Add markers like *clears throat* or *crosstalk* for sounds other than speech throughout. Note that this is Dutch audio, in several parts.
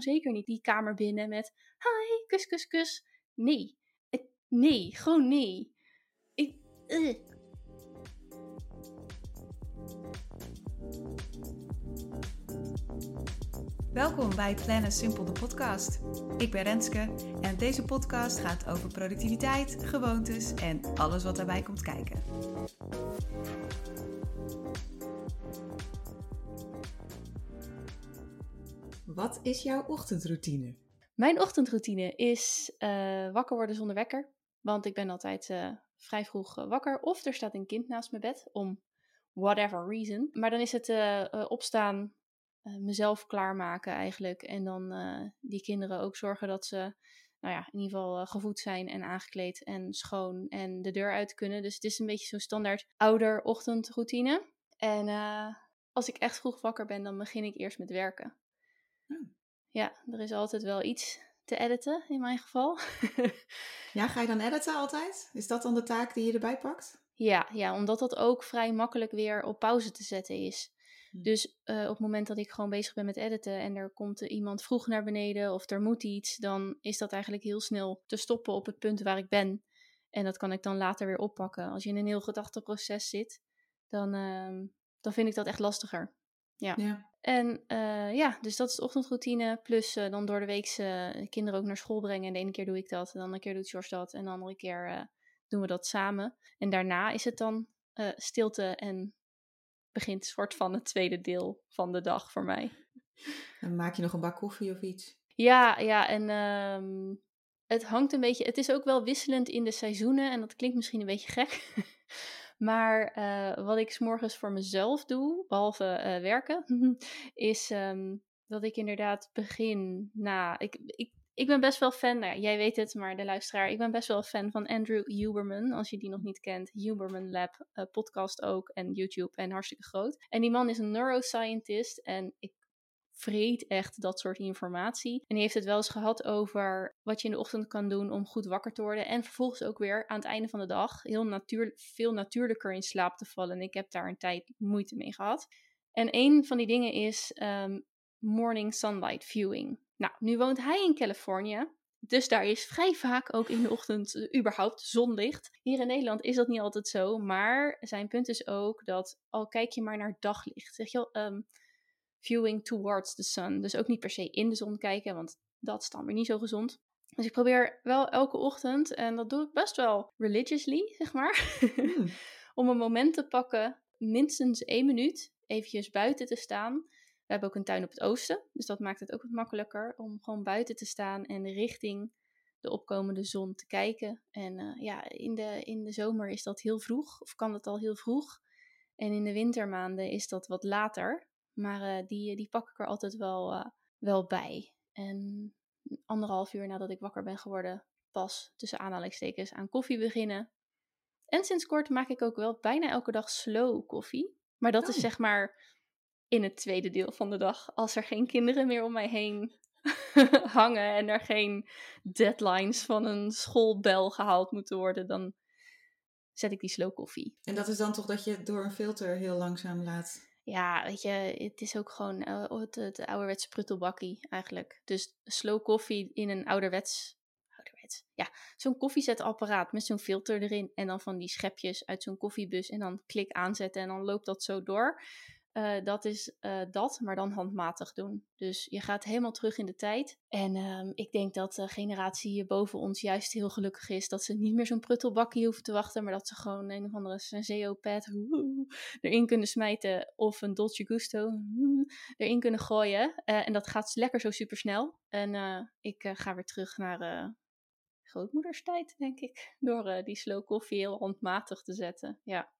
zeker niet die kamer binnen met hi, kus, kus, kus. Nee, nee, gewoon nee. Ik, uh. Welkom bij Plannen Simpel de podcast. Ik ben Renske en deze podcast gaat over productiviteit, gewoontes en alles wat daarbij komt kijken. Wat is jouw ochtendroutine? Mijn ochtendroutine is uh, wakker worden zonder wekker. Want ik ben altijd uh, vrij vroeg uh, wakker. Of er staat een kind naast mijn bed, om whatever reason. Maar dan is het opstaan, mezelf klaarmaken eigenlijk. En dan die kinderen ook zorgen dat ze, nou ja, in ieder geval gevoed zijn en aangekleed en schoon en de deur uit kunnen. Dus het is een beetje zo'n standaard ouder ochtendroutine. En als ik echt vroeg wakker ben, dan begin ik eerst met werken. Ja, er is altijd wel iets te editen in mijn geval. *laughs* ja, ga je dan editen altijd? Is dat dan de taak die je erbij pakt? Ja, ja omdat dat ook vrij makkelijk weer op pauze te zetten is. Hm. Dus uh, op het moment dat ik gewoon bezig ben met editen en er komt iemand vroeg naar beneden of er moet iets, dan is dat eigenlijk heel snel te stoppen op het punt waar ik ben. En dat kan ik dan later weer oppakken. Als je in een heel gedachteproces zit, dan, uh, dan vind ik dat echt lastiger. Ja. ja. En uh, ja, dus dat is de ochtendroutine. Plus uh, dan door de week uh, kinderen ook naar school brengen. En de ene keer doe ik dat, en de andere keer doet George dat. En de andere keer doen we dat samen. En daarna is het dan stilte en begint soort van het tweede deel van de dag voor mij. En maak je nog een bak koffie of iets? Ja, ja. En um, het hangt een beetje... Het is ook wel wisselend in de seizoenen. En dat klinkt misschien een beetje gek. *laughs* Maar uh, wat ik s'morgens voor mezelf doe, behalve uh, werken, *laughs* is um, dat ik inderdaad begin na. Ik, ik, ik ben best wel fan, nou jij weet het, maar de luisteraar, ik ben best wel fan van Andrew Huberman. Als je die nog niet kent, Huberman Lab, uh, podcast ook en YouTube en hartstikke groot. En die man is een neuroscientist en ik vreet echt dat soort informatie. En die heeft het wel eens gehad over wat je in de ochtend kan doen om goed wakker te worden. En vervolgens ook weer aan het einde van de dag heel natuur, veel natuurlijker in slaap te vallen. En ik heb daar een tijd moeite mee gehad. En een van die dingen is um, morning sunlight viewing. Nou, nu woont hij in Californië. Dus daar is vrij vaak ook in de ochtend uh, überhaupt zonlicht. Hier in Nederland is dat niet altijd zo. Maar zijn punt is ook dat al kijk je maar naar daglicht. Zeg je um, viewing towards the sun. Dus ook niet per se in de zon kijken, want dat is dan weer niet zo gezond. Dus ik probeer wel elke ochtend, en dat doe ik best wel religiously, zeg maar, hmm. *laughs* om een moment te pakken, minstens één minuut, eventjes buiten te staan. We hebben ook een tuin op het oosten, dus dat maakt het ook wat makkelijker om gewoon buiten te staan en richting de opkomende zon te kijken. En uh, ja, in de, in de zomer is dat heel vroeg, of kan dat al heel vroeg. En in de wintermaanden is dat wat later. Maar uh, die, die pak ik er altijd wel, uh, wel bij. En anderhalf uur nadat ik wakker ben geworden, pas tussen aanhalingstekens aan koffie beginnen. En sinds kort maak ik ook wel bijna elke dag slow koffie. Maar dat is oh. zeg maar in het tweede deel van de dag. Als er geen kinderen meer om mij heen *laughs* hangen en er geen deadlines van een schoolbel gehaald moeten worden, dan zet ik die slow koffie. En dat is dan toch dat je het door een filter heel langzaam laat ja, weet je, het is ook gewoon uh, het, het ouderwetse pruttelbakkie eigenlijk. Dus slow koffie in een ouderwets, ouderwets, ja, zo'n koffiezetapparaat met zo'n filter erin en dan van die schepjes uit zo'n koffiebus en dan klik aanzetten en dan loopt dat zo door. Uh, dat is uh, dat, maar dan handmatig doen. Dus je gaat helemaal terug in de tijd. En uh, ik denk dat de generatie boven ons juist heel gelukkig is dat ze niet meer zo'n pruttelbakje hoeven te wachten, maar dat ze gewoon een of andere Senseo-pad *laughs* erin kunnen smijten of een Dolce Gusto *laughs* erin kunnen gooien. Uh, en dat gaat lekker zo super snel. En ik ga weer terug naar grootmoederstijd, denk ik, door die slow koffie heel handmatig te zetten. Ja.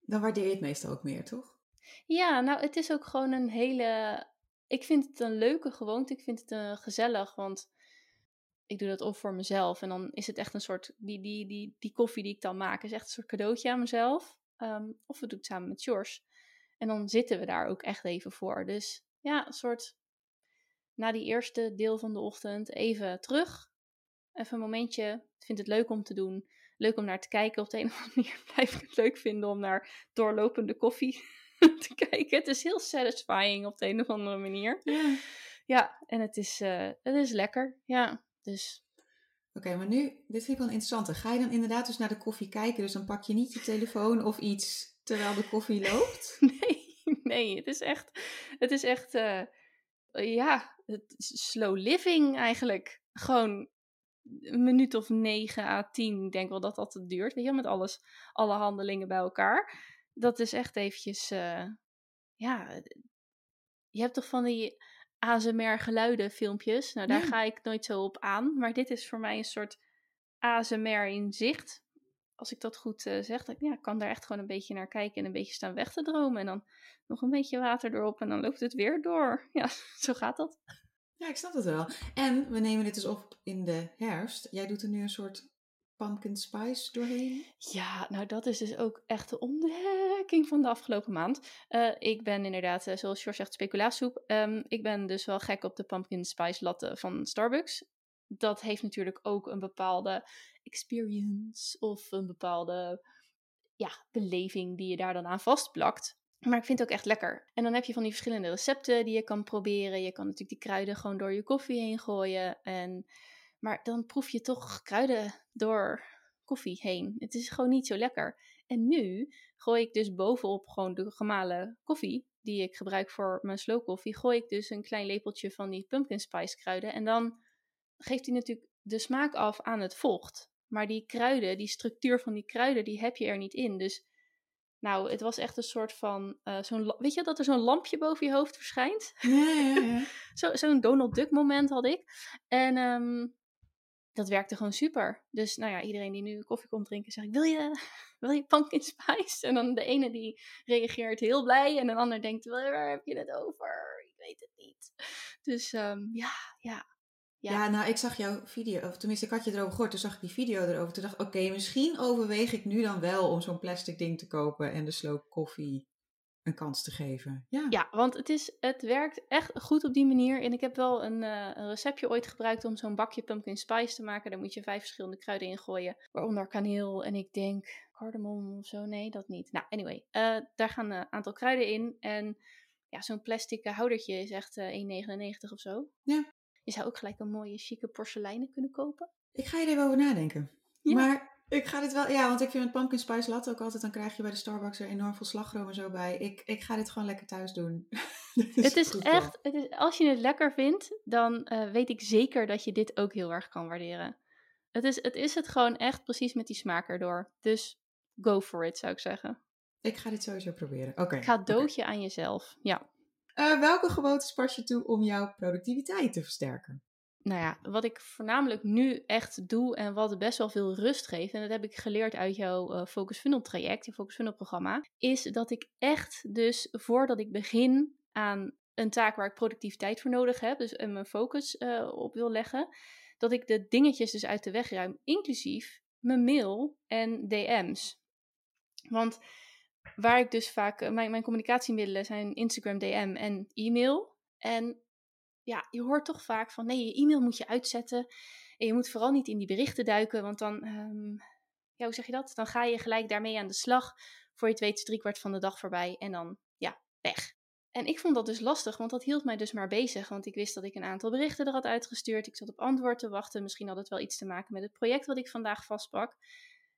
Dan waardeer je het meestal ook meer, toch? Ja, nou, het is ook gewoon een hele. Ik vind het een leuke gewoonte. Ik vind het uh, gezellig, want ik doe dat of voor mezelf. En dan is het echt een soort. Die, die, die, die koffie die ik dan maak, is echt een soort cadeautje aan mezelf. Um, of we doen het samen met George. En dan zitten we daar ook echt even voor. Dus ja, een soort. Na die eerste deel van de ochtend even terug. Even een momentje. Ik vind het leuk om te doen. Leuk om naar te kijken. Op de een of andere manier blijf ik het leuk vinden om naar doorlopende koffie *laughs* te kijken. Het is heel satisfying op de een of andere manier. Ja. ja, en het is, uh, het is lekker. Ja, dus... Oké, maar nu, dit vind ik wel interessant. Ga je dan inderdaad dus naar de koffie kijken? Dus dan pak je niet je telefoon of iets terwijl de koffie loopt? *laughs* nee, nee, het is echt, het is echt, uh, ja, het is slow living eigenlijk. Gewoon een minuut of 9 à 10, ik denk wel dat dat het duurt, weet je, met alles, alle handelingen bij elkaar. Dat is echt eventjes, uh, ja, je hebt toch van die ASMR geluiden filmpjes. Nou, daar ga ik nooit zo op aan, maar dit is voor mij een soort ASMR in zicht. Als ik dat goed uh, zeg, dan ja, kan daar echt gewoon een beetje naar kijken en een beetje staan weg te dromen. En dan nog een beetje water erop en dan loopt het weer door. *laughs* Ja, zo gaat dat. Ja, ik snap het wel. En we nemen dit dus op in de herfst. Jij doet er nu een soort pumpkin spice doorheen. Ja, nou dat is dus ook echt de ontdekking van de afgelopen maand. Uh, ik ben inderdaad, uh, zoals George zegt, speculaassoep. Um, ik ben dus wel gek op de pumpkin spice latte van Starbucks. Dat heeft natuurlijk ook een bepaalde experience of een bepaalde ja, beleving die je daar dan aan vastplakt. Maar ik vind het ook echt lekker. En dan heb je van die verschillende recepten die je kan proberen. Je kan natuurlijk die kruiden gewoon door je koffie heen gooien. En, maar dan proef je toch kruiden door koffie heen. Het is gewoon niet zo lekker. En nu gooi ik dus bovenop gewoon de gemalen koffie, die ik gebruik voor mijn slow koffie, gooi ik dus een klein lepeltje van die pumpkin spice kruiden. En dan geeft hij natuurlijk de smaak af aan het vocht. Maar die kruiden, die structuur van die kruiden, die heb je er niet in. Dus nou, het was echt een soort van. Uh, zo'n, weet je dat er zo'n lampje boven je hoofd verschijnt? Ja, ja, ja. *laughs* Zo, zo'n Donald Duck moment had ik. En um, dat werkte gewoon super. Dus nou ja, iedereen die nu koffie komt drinken, zeg ik: Wil je, *laughs* wil je pumpkin spice? En dan de ene die reageert heel blij. En de ander denkt: Waar heb je het over? Ik weet het niet. Dus um, ja, ja. Ja. nou, ik zag jouw video, of tenminste, ik had je erover gehoord, toen zag ik die video erover. Toen dacht ik, oké, misschien overweeg ik nu dan wel om zo'n plastic ding te kopen en de sloop koffie een kans te geven. Ja, ja want het, is, het werkt echt goed op die manier. En ik heb wel een, uh, een receptje ooit gebruikt om zo'n bakje pumpkin spice te maken. Daar moet je vijf verschillende kruiden in gooien, waaronder kaneel en ik denk cardamom of zo. Nee, dat niet. Nou, anyway, uh, daar gaan een aantal kruiden in en ja, zo'n plastic houdertje is echt uh, 1,99 of zo. Ja. Je zou ook gelijk een mooie chique porseleinen kunnen kopen. Ik ga hier even over nadenken. Ja. Maar ik ga dit wel, ja, want ik vind met pumpkin spice latte ook altijd, dan krijg je bij de Starbucks er enorm veel slagroom en zo bij. Ik, ik ga dit gewoon lekker thuis doen. *laughs* is het is echt, het is, als je het lekker vindt, dan uh, weet ik zeker dat je dit ook heel erg kan waarderen. Het is, het is het gewoon echt precies met die smaak erdoor. Dus go for it, zou ik zeggen. Ik ga dit sowieso proberen. Oké. Okay. Cadeautje okay. aan jezelf, ja. Uh, welke gewoontes pas je toe om jouw productiviteit te versterken? Nou ja, wat ik voornamelijk nu echt doe en wat best wel veel rust geeft, en dat heb ik geleerd uit jouw uh, Focus Funnel traject, je Focus Funnel programma, is dat ik echt dus voordat ik begin aan een taak waar ik productiviteit voor nodig heb, dus mijn focus uh, op wil leggen, dat ik de dingetjes dus uit de weg ruim, inclusief mijn mail en DM's. Want waar ik dus vaak, eh, mijn, mijn communicatiemiddelen zijn Instagram, DM en e-mail. En ja, je hoort toch vaak van nee, je e-mail moet je uitzetten. En je moet vooral niet in die berichten duiken, want dan, um, ja, hoe zeg je dat? Dan ga je gelijk daarmee aan de slag. Voor je het weet is driekwart van de dag voorbij en dan, ja, weg. En ik vond dat dus lastig, want dat hield mij dus maar bezig. Want ik wist dat ik een aantal berichten er had uitgestuurd. Ik zat op antwoord te wachten. Misschien had het wel iets te maken met het project wat ik vandaag vastpak.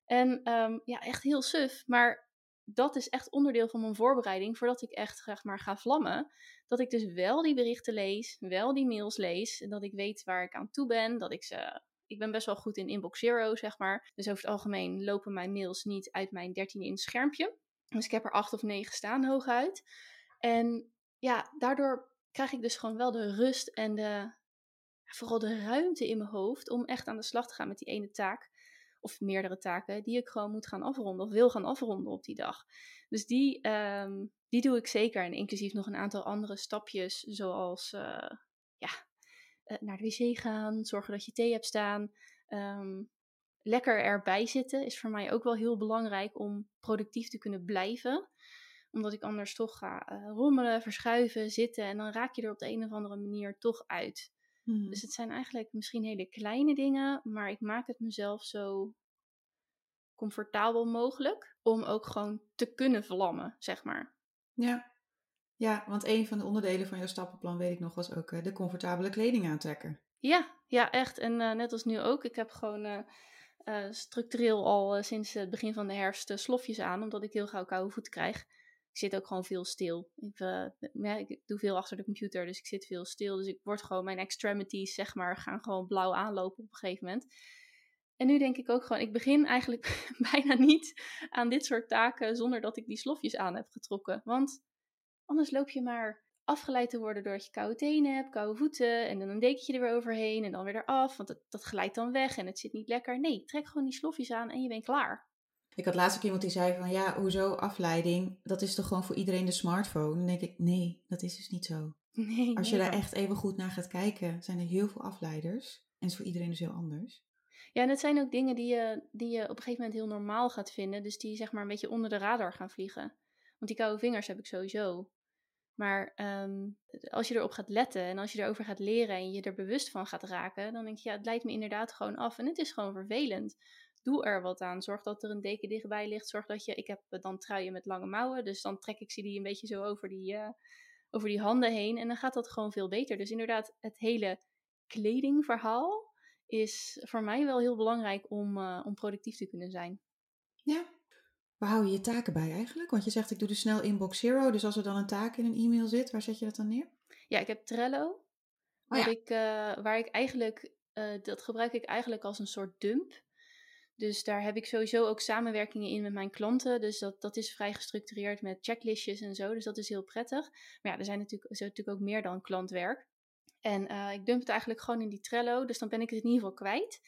En um, ja, echt heel suf. Maar dat is echt onderdeel van mijn voorbereiding voordat ik echt zeg maar ga vlammen. Dat ik dus wel die berichten lees, wel die mails lees. En dat ik weet waar ik aan toe ben. Dat ik ze. Ik ben best wel goed in Inbox Zero, zeg maar. Dus over het algemeen lopen mijn mails niet uit mijn 13 inch schermpje. Dus ik heb er 8 of 9 staan hooguit. En ja, daardoor krijg ik dus gewoon wel de rust en de, vooral de ruimte in mijn hoofd om echt aan de slag te gaan met die ene taak of meerdere taken die ik gewoon moet gaan afronden of wil gaan afronden op die dag. Dus die, um, die doe ik zeker. En inclusief nog een aantal andere stapjes, zoals uh, ja, uh, naar de wc gaan, zorgen dat je thee hebt staan. Um, lekker erbij zitten is voor mij ook wel heel belangrijk om productief te kunnen blijven omdat ik anders toch ga uh, rommelen, verschuiven, zitten en dan raak je er op de een of andere manier toch uit. Hmm. Dus het zijn eigenlijk misschien hele kleine dingen, maar ik maak het mezelf zo comfortabel mogelijk om ook gewoon te kunnen vlammen, zeg maar. Ja. Ja, want een van de onderdelen van jouw stappenplan, weet ik nog, was ook eh, de comfortabele kleding aantrekken. Ja, ja, echt. En eh, net als nu ook. Ik heb gewoon eh, structureel al sinds het begin van de herfst slofjes aan, omdat ik heel gauw koude voeten krijg. Ik zit ook gewoon veel stil. Ik, eh, ik doe veel achter de computer, dus ik zit veel stil. Dus ik word gewoon, mijn extremities, zeg maar, gaan gewoon blauw aanlopen op een gegeven moment. En nu denk ik ook gewoon, ik begin eigenlijk *laughs* bijna niet aan dit soort taken zonder dat ik die slofjes aan heb getrokken. Want anders loop je maar afgeleid te worden doordat je koude tenen hebt, koude voeten en dan een dekentje er weer overheen en dan weer eraf, want dat, dat glijdt dan weg en het zit niet lekker. Nee, trek gewoon die slofjes aan en je bent klaar. Ik had laatst ook iemand die zei van, ja, hoezo afleiding? Dat is toch gewoon voor iedereen de smartphone? Dan denk ik, nee, dat is dus niet zo. *laughs* Nee, Als je nee, daar echt even goed naar gaat kijken, zijn er heel veel afleiders. En is voor iedereen dus heel anders. Ja, en het zijn ook dingen die je, die je op een gegeven moment heel normaal gaat vinden. Dus die zeg maar een beetje onder de radar gaan vliegen. Want die koude vingers heb ik sowieso. Maar ehm, als je erop gaat letten en als je erover gaat leren en je er bewust van gaat raken, dan denk je, ja, het leidt me inderdaad gewoon af. En het is gewoon vervelend. Doe er wat aan. Zorg dat er een deken dichtbij ligt. Zorg dat je, ik heb dan truien met lange mouwen, dus dan trek ik ze die een beetje zo over die, eh, over die handen heen. En dan gaat dat gewoon veel beter. Dus inderdaad, het hele kledingverhaal is voor mij wel heel belangrijk om, eh, om productief te kunnen zijn. Ja. Waar hou je je taken bij eigenlijk? Want je zegt, ik doe dus snel inbox zero. Dus als er dan een taak in een e-mail zit, waar zet je dat dan neer? Ja, ik heb Trello. Oh Waar, ja. ik, eh, waar ik eigenlijk, eh, dat gebruik ik eigenlijk als een soort dump. Dus daar heb ik sowieso ook samenwerkingen in met mijn klanten. Dus dat, dat is vrij gestructureerd met checklistjes en zo. Dus dat is heel prettig. Maar ja, er zijn natuurlijk, is natuurlijk ook meer dan klantwerk. En eh, ik dump het eigenlijk gewoon in die Trello. Dus dan ben ik het in ieder geval kwijt.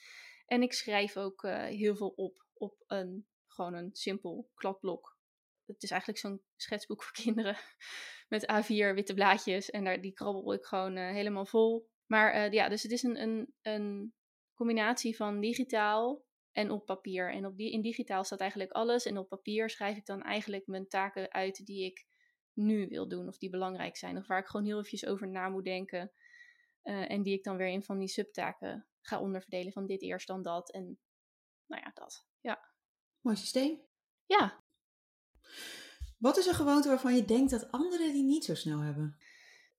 En ik schrijf ook eh, heel veel op. Op een, gewoon een simpel kladblok. Het is eigenlijk zo'n schetsboek voor *laughs* kinderen. Met A4 witte blaadjes. En daar, die krabbel ik gewoon eh, helemaal vol. Maar ja, dus het is een, een, een combinatie van digitaal en op papier. En op die, in digitaal staat eigenlijk alles. En op papier schrijf ik dan eigenlijk mijn taken uit die ik nu wil doen. Of die belangrijk zijn. Of waar ik gewoon heel eventjes over na moet denken. Eh, en die ik dan weer in van die subtaken ga onderverdelen. Van dit eerst dan dat. En nou ja, dat. Ja. Mooi systeem. Ja, Wat is een gewoonte waarvan je denkt dat anderen die niet zo snel hebben?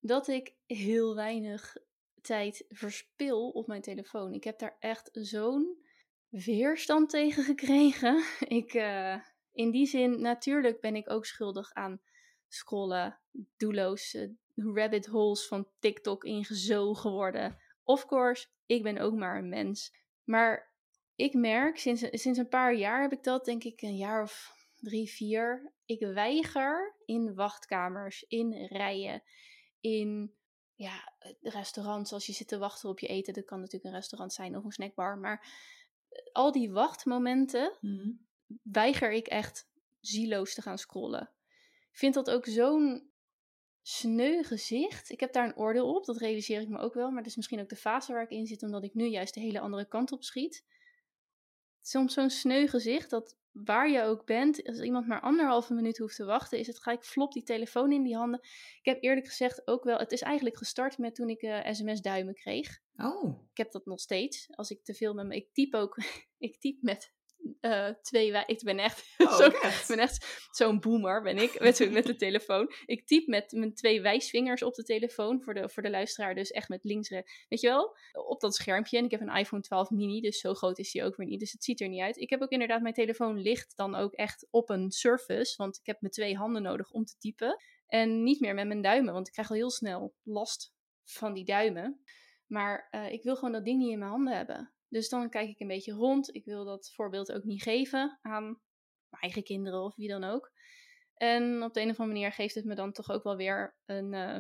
dat ik heel weinig tijd verspil op mijn telefoon. Ik heb daar echt zo'n weerstand tegen gekregen. *laughs* Ik, eh, in die zin, natuurlijk ben ik ook schuldig aan scrollen, doelloos, eh, rabbit holes van TikTok ingezogen worden. Of course, ik ben ook maar een mens. Maar ik merk, sinds, sinds een paar jaar heb ik dat, denk ik, een jaar of drie, vier. Ik weiger in wachtkamers, in rijen, in ja, restaurants als je zit te wachten op je eten. Dat kan natuurlijk een restaurant zijn of een snackbar. Maar al die wachtmomenten Mhm. weiger ik echt zieloos te gaan scrollen. Ik vind dat ook zo'n sneu gezicht. Ik heb daar een oordeel op, dat realiseer ik me ook wel. Maar dat is misschien ook de fase waar ik in zit, omdat ik nu juist de hele andere kant op schiet. Soms zo'n sneu gezicht dat waar je ook bent, als iemand maar anderhalve minuut hoeft te wachten, is het gelijk flop die telefoon in die handen. Ik heb eerlijk gezegd ook wel, het is eigenlijk gestart met toen ik eh, sms-duimen kreeg. Oh, Ik heb dat nog steeds. Als ik te veel met me. Ik typ ook. *laughs* ik typ met eh, twee. wij- Ik ben echt. oh *laughs* zo, echt? ik ben echt zo'n boomer, ben ik. Met, *laughs* met de telefoon. Ik typ met mijn twee wijsvingers op de telefoon. Voor de, voor de luisteraar, dus echt met links. Weet je wel? Op dat schermpje. En ik heb een iPhone 12 mini. Dus zo groot is die ook weer niet. Dus het ziet er niet uit. Ik heb ook inderdaad. Mijn telefoon ligt dan ook echt op een surface. Want ik heb mijn twee handen nodig om te typen. En niet meer met mijn duimen. Want ik krijg al heel snel last van die duimen. Maar eh, ik wil gewoon dat ding niet in mijn handen hebben. Dus dan kijk ik een beetje rond. Ik wil dat voorbeeld ook niet geven aan mijn eigen kinderen of wie dan ook. En op de een of andere manier geeft het me dan toch ook wel weer een. eh,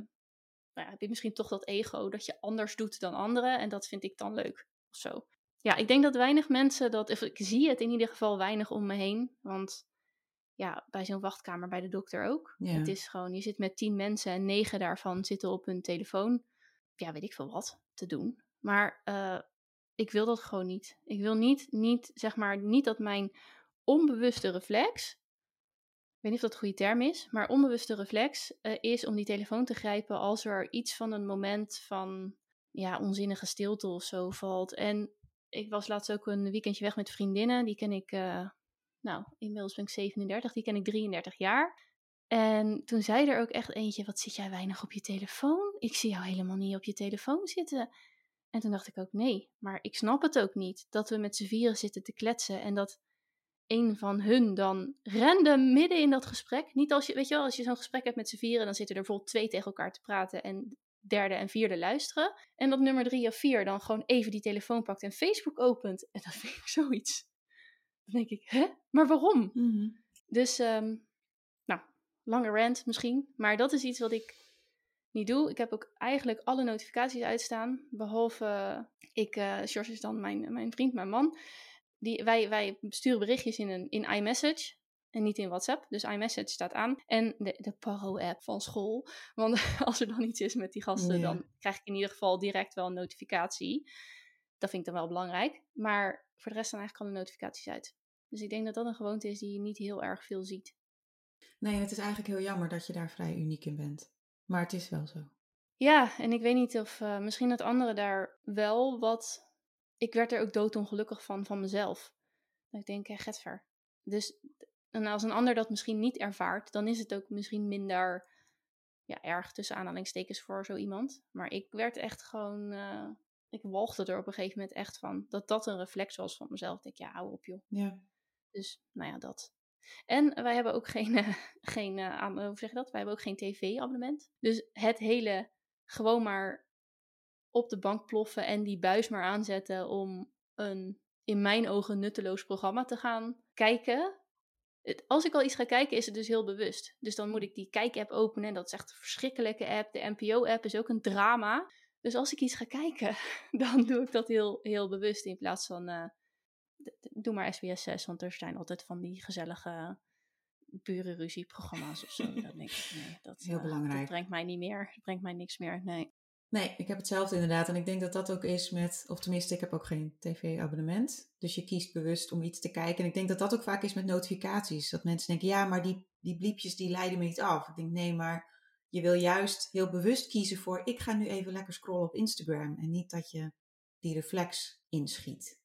nou ja, heb je misschien toch dat ego dat je anders doet dan anderen. En dat vind ik dan leuk of zo. Ja, ik denk dat weinig mensen dat. Of ik zie het in ieder geval weinig om me heen. Want ja, bij zo'n wachtkamer bij de dokter ook. Ja. Het is gewoon, je zit met tien mensen en negen daarvan zitten op hun telefoon. Ja, weet ik veel wat te doen. Maar eh, ik wil dat gewoon niet. Ik wil niet, niet, zeg maar, niet dat mijn onbewuste reflex. Ik weet niet of dat een goede term is, maar onbewuste reflex eh, is om die telefoon te grijpen als er iets van een moment van ja, onzinnige stilte of zo valt. En ik was laatst ook een weekendje weg met vriendinnen. Die ken ik, eh, nou, inmiddels ben ik 37, die ken ik 33 jaar. En toen zei er ook echt eentje, wat zit jij weinig op je telefoon? Ik zie jou helemaal niet op je telefoon zitten. En toen dacht ik ook, nee, maar ik snap het ook niet. Dat we met z'n vieren zitten te kletsen en dat een van hun dan random midden in dat gesprek. Niet als je, weet je wel, als je zo'n gesprek hebt met z'n vieren, dan zitten er bijvoorbeeld twee tegen elkaar te praten en derde en vierde luisteren. En dat nummer drie of vier dan gewoon even die telefoon pakt en Facebook opent. En dat vind ik zoiets. Dan denk ik, hè? Maar waarom? Mhm. Dus, ehm, nou, lange rant misschien. Maar dat is iets wat ik niet doe. Ik heb ook eigenlijk alle notificaties uitstaan. Behalve, ik, eh George is dan mijn, mijn vriend, mijn man. Die, wij, wij sturen berichtjes in, een, in iMessage. En niet in WhatsApp. Dus iMessage staat aan. En de, de Paro-app van school. Want *laughs* als er dan iets is met die gasten, dan krijg ik in ieder geval direct wel een notificatie. Dat vind ik dan wel belangrijk. Maar voor de rest staan eigenlijk alle notificaties uit. Dus ik denk dat dat een gewoonte is die je niet heel erg veel ziet. Nee, het is eigenlijk heel jammer dat je daar vrij uniek in bent. Maar het is wel zo. Ja, en ik weet niet of eh, misschien dat anderen daar wel wat. Ik werd er ook doodongelukkig van, van mezelf. Dat ik denk, hé, getver. Dus en als een ander dat misschien niet ervaart, dan is het ook misschien minder ja, erg tussen aanhalingstekens voor zo iemand. Maar ik werd echt gewoon. eh, ik walgde er op een gegeven moment echt van. Dat dat een reflex was van mezelf. Ik denk, ja, hou op joh. Ja. Dus, nou ja, dat. En wij hebben ook geen, eh, *laughs* geen eh, hoe zeg je dat? Wij hebben ook geen tv-abonnement. Dus het hele gewoon maar op de bank ploffen en die buis maar aanzetten om een in mijn ogen nutteloos programma te gaan kijken. Als ik al iets ga kijken, is het dus heel bewust. Dus dan moet ik die kijk-app openen. En dat is echt een verschrikkelijke app. De NPO-app is ook een drama. Dus als ik iets ga kijken, *laughs* dan doe ik dat heel, heel bewust. In plaats van, eh, doe maar SBS 6. Want er zijn altijd van die gezellige burenruzieprogramma's of zo. Dan denk ik, nee, dat, Heel eh, belangrijk. dat brengt mij niet meer. Dat brengt mij niks meer, nee. Nee, ik heb hetzelfde inderdaad. En ik denk dat dat ook is met, of tenminste, ik heb ook geen tv-abonnement. Dus je kiest bewust om iets te kijken. En ik denk dat dat ook vaak is met notificaties. Dat mensen denken, ja, maar die, die bliepjes die leiden me niet af. Ik denk, nee, maar je wil juist heel bewust kiezen voor, ik ga nu even lekker scrollen op Instagram. En niet dat je die reflex inschiet.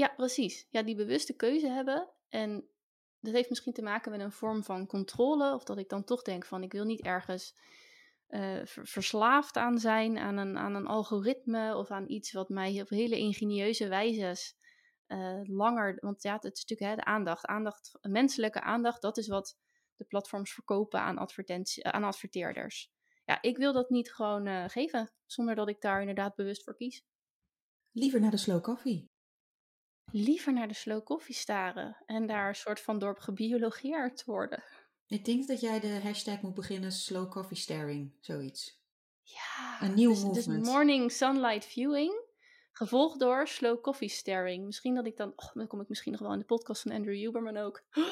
Ja, precies. Ja, die bewuste keuze hebben. En dat heeft misschien te maken met een vorm van controle. Of dat ik dan toch denk van ik wil niet ergens eh, ver- verslaafd aan zijn. Aan een, aan een algoritme of aan iets wat mij op hele ingenieuze wijzes eh, langer. Want ja, het is natuurlijk hè, de aandacht. aandacht. Menselijke aandacht, dat is wat de platforms verkopen aan, advertentie, aan adverteerders. Ja, ik wil dat niet gewoon eh, geven. Zonder dat ik daar inderdaad bewust voor kies. Liever naar de slow coffee. Liever naar de slow coffee staren en daar een soort van door gebiologeerd worden. Ik denk dat jij de hashtag moet beginnen, slow coffee staring, zoiets. Ja, Een nieuw dus, dus movement. morning sunlight viewing, gevolgd door slow coffee staring. Misschien dat ik dan, oh, dan kom ik misschien nog wel in de podcast van Andrew Huberman ook. *gasps*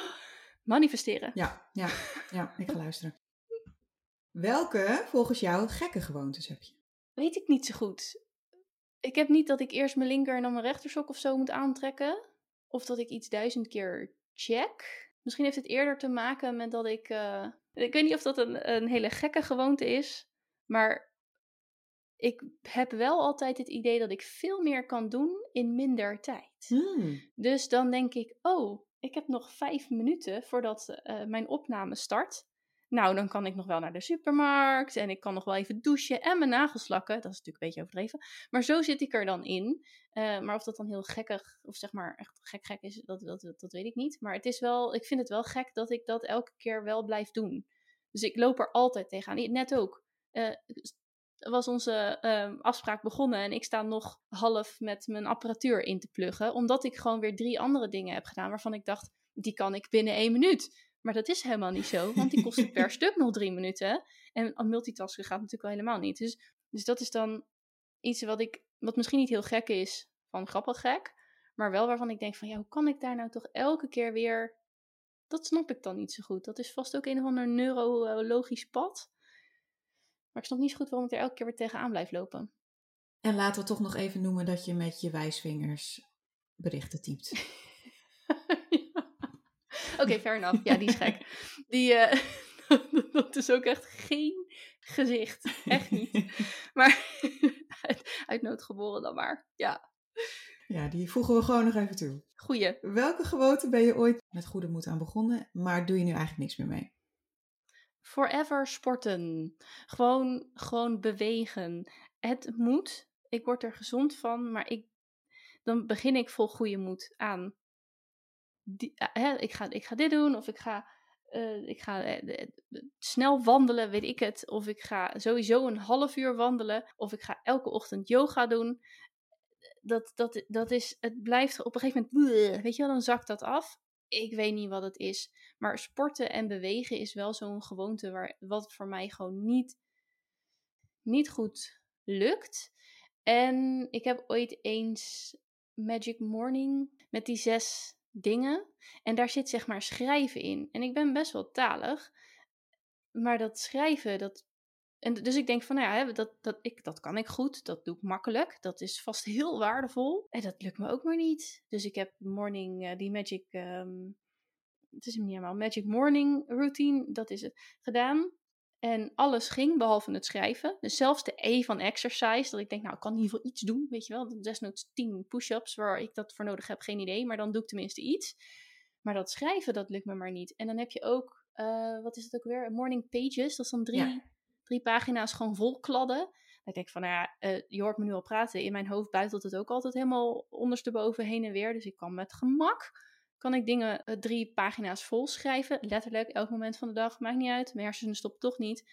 Manifesteren. Ja, ja, ja, ik ga luisteren. Welke, volgens jou, gekke gewoontes heb je? Weet ik niet zo goed. Ik heb niet dat ik eerst mijn linker en dan mijn rechtersok of zo moet aantrekken. Of dat ik iets duizend keer check. Misschien heeft het eerder te maken met dat ik. eh, ik weet niet of dat een, een hele gekke gewoonte is. Maar ik heb wel altijd het idee dat ik veel meer kan doen in minder tijd. Hmm. Dus dan denk ik, oh, ik heb nog vijf minuten voordat eh, mijn opname start. Nou, dan kan ik nog wel naar de supermarkt en ik kan nog wel even douchen en mijn nagels lakken. Dat is natuurlijk een beetje overdreven. Maar zo zit ik er dan in. Eh, maar of dat dan heel gekkig, of zeg maar echt gek gek is, dat, dat, dat, weet ik niet. Maar het is wel, ik vind het wel gek dat ik dat elke keer wel blijf doen. Dus ik loop er altijd tegenaan. Net ook. Eh, was onze eh, afspraak begonnen en ik sta nog half met mijn apparatuur in te pluggen. Omdat ik gewoon weer drie andere dingen heb gedaan waarvan ik dacht, die kan ik binnen één minuut. Maar dat is helemaal niet zo, want die kosten per *laughs* stuk nog drie minuten. En multitasken gaat natuurlijk wel helemaal niet. Dus, dus dat is dan iets wat, ik, wat misschien niet heel gek is, van grappig gek. Maar wel waarvan ik denk van, ja, hoe kan ik daar nou toch elke keer weer... Dat snap ik dan niet zo goed. Dat is vast ook een of ander neurologisch pad. Maar ik snap niet zo goed waarom ik er elke keer weer tegenaan blijf lopen. En laten we toch nog even noemen dat je met je wijsvingers berichten typt. *laughs* *laughs* Oké, fair enough. Ja, die is gek. Die, eh, *laughs* dat is ook echt geen gezicht. Echt niet. *laughs* Maar uit, uit nood geboren dan maar. Ja, Ja, die voegen we gewoon nog even toe. goeie. Welke gewoonte ben je ooit met goede moed aan begonnen, maar doe je nu eigenlijk niks meer mee? forever sporten. Gewoon, gewoon bewegen. Het moet. Ik word er gezond van, maar ik, dan begin ik vol goede moed aan. Die, eh, hè, ik, ga, ik ga dit doen, of ik ga, eh, ik ga eh, snel wandelen, weet ik het. Of ik ga sowieso een half uur wandelen, of ik ga elke ochtend yoga doen. Dat, dat, dat is, het blijft op een gegeven moment, weet je wel, dan zakt dat af. Ik weet niet wat het is. Maar sporten en bewegen is wel zo'n gewoonte waar, wat voor mij gewoon niet, niet goed lukt. En ik heb ooit eens Magic Morning met die zes dingen. En daar zit zeg maar schrijven in. En ik ben best wel talig. Maar dat schrijven, dat. En dus ik denk van, nou ja, dat, dat, ik, dat kan ik goed. Dat doe ik makkelijk. Dat is vast heel waardevol. En dat lukt me ook maar niet. Dus ik heb morning, uh, die Magic. Um, het is hem niet helemaal. Magic Morning Routine, dat is het gedaan. En alles ging behalve het schrijven. Dus zelfs de E van exercise. Dat ik denk, nou, ik kan in ieder geval iets doen. Weet je wel, desnoods 10 push-ups waar ik dat voor nodig heb, geen idee. Maar dan doe ik tenminste iets. Maar dat schrijven, dat lukt me maar niet. En dan heb je ook, uh, wat is het ook weer? Morning Pages. Dat is dan drie, ja. drie pagina's gewoon vol kladden. Dan denk ik van, nou ja, uh, je hoort me nu al praten. In mijn hoofd buitelt het ook altijd helemaal ondersteboven heen en weer. Dus ik kan met gemak kan ik dingen uh, drie pagina's vol schrijven. Letterlijk, elk moment van de dag, maakt niet uit. Mijn hersenen stoppen toch niet.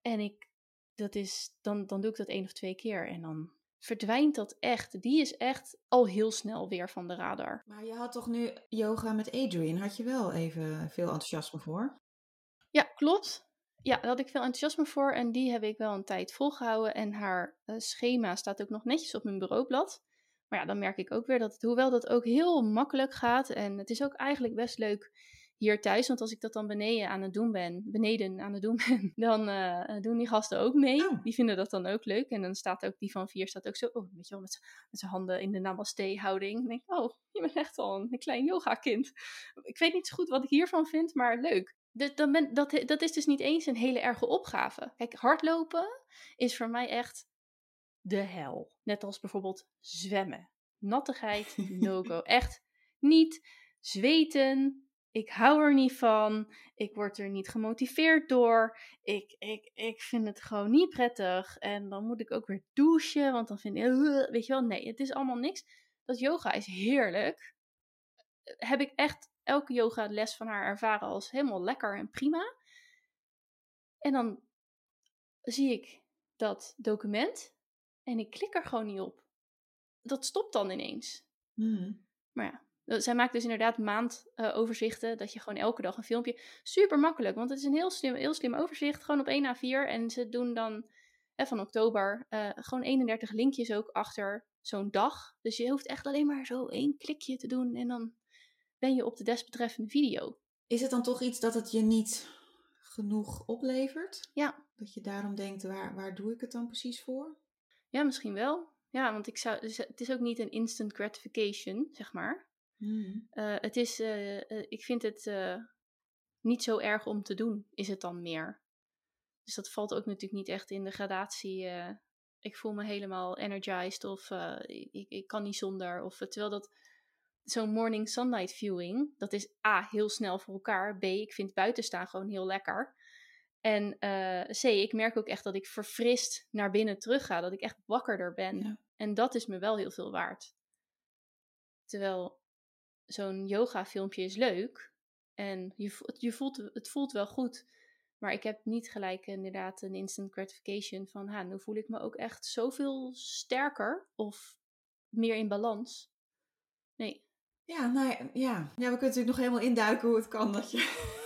En ik, dat is, dan, dan doe ik dat één of twee keer en dan verdwijnt dat echt. Die is echt al heel snel weer van de radar. Maar je had toch nu yoga met Adrian? Had je wel even veel enthousiasme voor? Ja, klopt. Ja, daar had ik veel enthousiasme voor en die heb ik wel een tijd volgehouden. En haar uh, schema staat ook nog netjes op mijn bureaublad. Maar ja, dan merk ik ook weer dat het, hoewel dat ook heel makkelijk gaat. En het is ook eigenlijk best leuk hier thuis. Want als ik dat dan beneden aan het doen ben, beneden aan het doen *laughs* ben, dan uh, doen die gasten ook mee. Oh. Die vinden dat dan ook leuk. En dan staat ook die van vier staat ook zo, oh, weet je wel, met, zijn handen in de namaste-houding. Dan denk ik, oh, je bent echt al een, een klein yoga-kind. Ik weet niet zo goed wat ik hiervan vind, maar leuk. Dus dan ben, dat, dat is dus niet eens een hele erge opgave. Kijk, hardlopen is voor mij echt de hel. Net als bijvoorbeeld zwemmen. Nattigheid, *laughs* no-go. Echt niet zweten. Ik hou er niet van. Ik word er niet gemotiveerd door. Ik, ik, ik vind het gewoon niet prettig. En dan moet ik ook weer douchen. Want dan vind ik, weet je wel, nee, het is allemaal niks. Dat yoga is heerlijk. Heb ik echt elke yoga les van haar ervaren als helemaal lekker en prima. En dan zie ik dat document en ik klik er gewoon niet op. Dat stopt dan ineens. Hmm. Maar ja, eh, zij maakt dus inderdaad maandoverzichten. Uh, dat je gewoon elke dag een filmpje. Super makkelijk, want het is een heel slim, heel slim overzicht. Gewoon op 1 A4. En ze doen dan eh, van oktober uh, gewoon 31 linkjes ook achter zo'n dag. Dus je hoeft echt alleen maar zo één klikje te doen. En dan ben je op de desbetreffende video. Is het dan toch iets dat het je niet genoeg oplevert? Ja. Dat je daarom denkt, waar, waar doe ik het dan precies voor? Ja, misschien wel. Ja, want ik zou, dus het is ook niet een instant gratification, zeg maar. Hmm. Uh, het is, uh, uh, ik vind het niet zo erg om te doen, is het dan meer. Dus dat valt ook natuurlijk niet echt in de gradatie. ik voel me helemaal energized of ik, ik kan niet zonder. Of, terwijl dat zo'n morning sunlight viewing, dat is A, heel snel voor elkaar. B, ik vind buiten staan gewoon heel lekker. En uh, C, ik merk ook echt dat ik verfrist naar binnen terug ga. Dat ik echt wakkerder ben. Ja. En dat is me wel heel veel waard. Terwijl zo'n yoga filmpje is leuk. En je, je voelt, het voelt wel goed. Maar ik heb niet gelijk inderdaad een instant gratification van... Ha, nu voel ik me ook echt zoveel sterker of meer in balans. Nee. Ja, nou ja, ja. ja we kunnen natuurlijk nog helemaal induiken hoe het kan dat je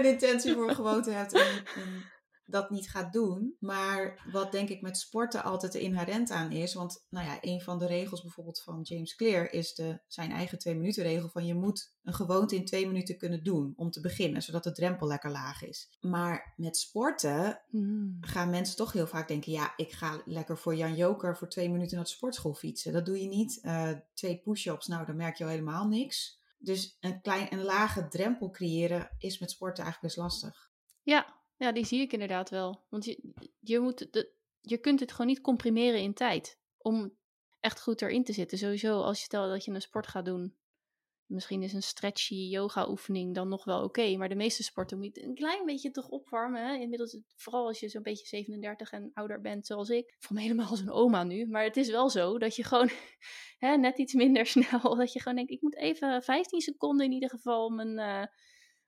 een intentie voor een gewoonte hebt en, en, dat niet gaat doen. Maar wat denk ik met sporten altijd inherent aan is, want nou ja, een van de regels bijvoorbeeld van James Clear is de, zijn eigen twee minuten regel van je moet een gewoonte in twee minuten kunnen doen om te beginnen, zodat de drempel lekker laag is. Maar met sporten hmm. gaan mensen toch heel vaak denken, ja, ik ga lekker voor Jan Joker voor twee minuten naar de sportschool fietsen. Dat doe je niet. Uh, twee push-ups, nou, dan merk je al helemaal niks. Dus een, klein, een lage drempel creëren is met sporten eigenlijk best lastig. Ja, ja die zie ik inderdaad wel. Want je, je, moet de, je kunt het gewoon niet comprimeren in tijd. Om echt goed erin te zitten. Sowieso als je stelt dat je een sport gaat doen. Misschien is een stretchy yoga oefening dan nog wel oké. maar de meeste sporten moet je een klein beetje toch opwarmen. Inmiddels, vooral als je zo'n beetje 37 en ouder bent zoals ik. Ik voel me helemaal als een oma nu. Maar het is wel zo dat je gewoon *laughs* hè, net iets minder *laughs* snel. Dat je gewoon denkt, ik moet even 15 seconden in ieder geval mijn, uh,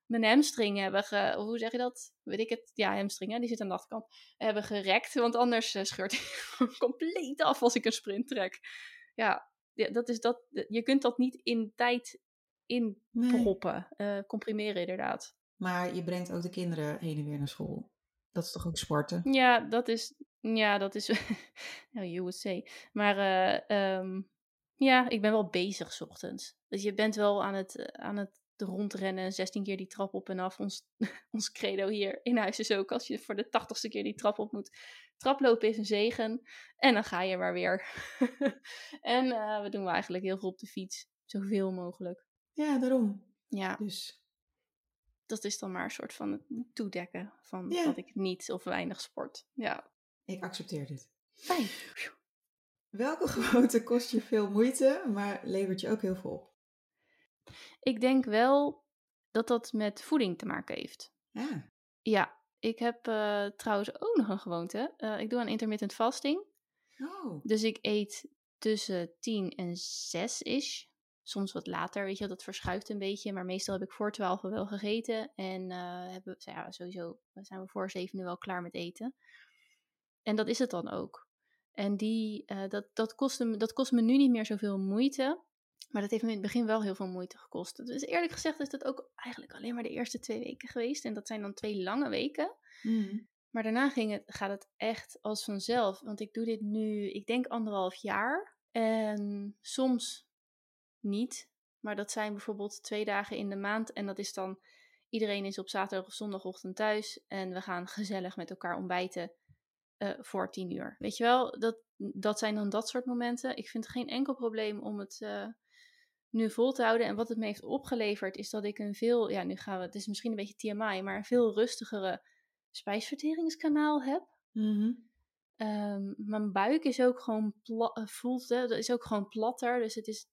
mijn hamstring hebben ge... Hoe zeg je dat? Weet ik het? Ja, hamstring, die zit aan de achterkant. Hebben gerekt, want anders uh, scheurt hij *laughs* compleet af als ik een sprint trek. Ja, dat is dat, je kunt dat niet in tijd Nee. Uh, comprimeren inderdaad. Maar je brengt ook de kinderen heen en weer naar school. Dat is toch ook sporten? Ja, dat is. Ja, dat is. *laughs* nou, you would say. Maar uh, um, ja, ik ben wel bezig s ochtends. Dus je bent wel aan het, eh, aan het rondrennen, 16 keer die trap op en af. Ons, *laughs* ons credo hier in huis is ook als je voor de 80ste keer die trap op moet. Traplopen is een zegen. En dan ga je maar weer. *laughs* en uh, we doen we eigenlijk heel veel op de fiets. Zoveel mogelijk. Ja, daarom. Ja. Dus. Dat is dan maar een soort van het toedekken van ja. dat ik niet of weinig sport. Ja. Ik accepteer dit. Fijn. Welke *laughs* gewoonte kost je veel moeite, maar levert je ook heel veel op? Ik denk wel dat dat met voeding te maken heeft. Ja. Ja, ik heb uh, trouwens ook nog een gewoonte. Uh, ik doe aan intermittent fasting. Oh. Dus ik eet tussen 10 en 6 is. Soms wat later, weet je, dat verschuift een beetje. Maar meestal heb ik voor 12 wel gegeten. En uh, hebben, ja, sowieso zijn we voor 7 nu wel klaar met eten. En dat is het dan ook. En die, dat, dat, kost me, dat kost me nu niet meer zoveel moeite. Maar dat heeft me in het begin wel heel veel moeite gekost. Dus eerlijk gezegd is dat ook eigenlijk alleen maar de eerste twee weken geweest. En dat zijn dan twee lange weken. Mm. Maar daarna ging het, gaat het echt als vanzelf. Want ik doe dit nu, ik denk anderhalf jaar. En soms niet. Maar dat zijn bijvoorbeeld twee dagen in de maand. En dat is dan, iedereen is op zaterdag of zondagochtend thuis. En we gaan *laughs* gezellig met elkaar ontbijten uh, voor tien uur. Weet je wel, dat, dat zijn dan dat soort momenten. Ik vind geen enkel probleem om het... Uh, nu vol te houden. En wat het me heeft opgeleverd is dat ik een veel, ja, nu gaan we, het is misschien een beetje TMI, maar een veel rustigere spijsverteringskanaal heb. Um, mijn buik is ook gewoon pla- voelt, hè, dat is ook gewoon platter. Dus het is,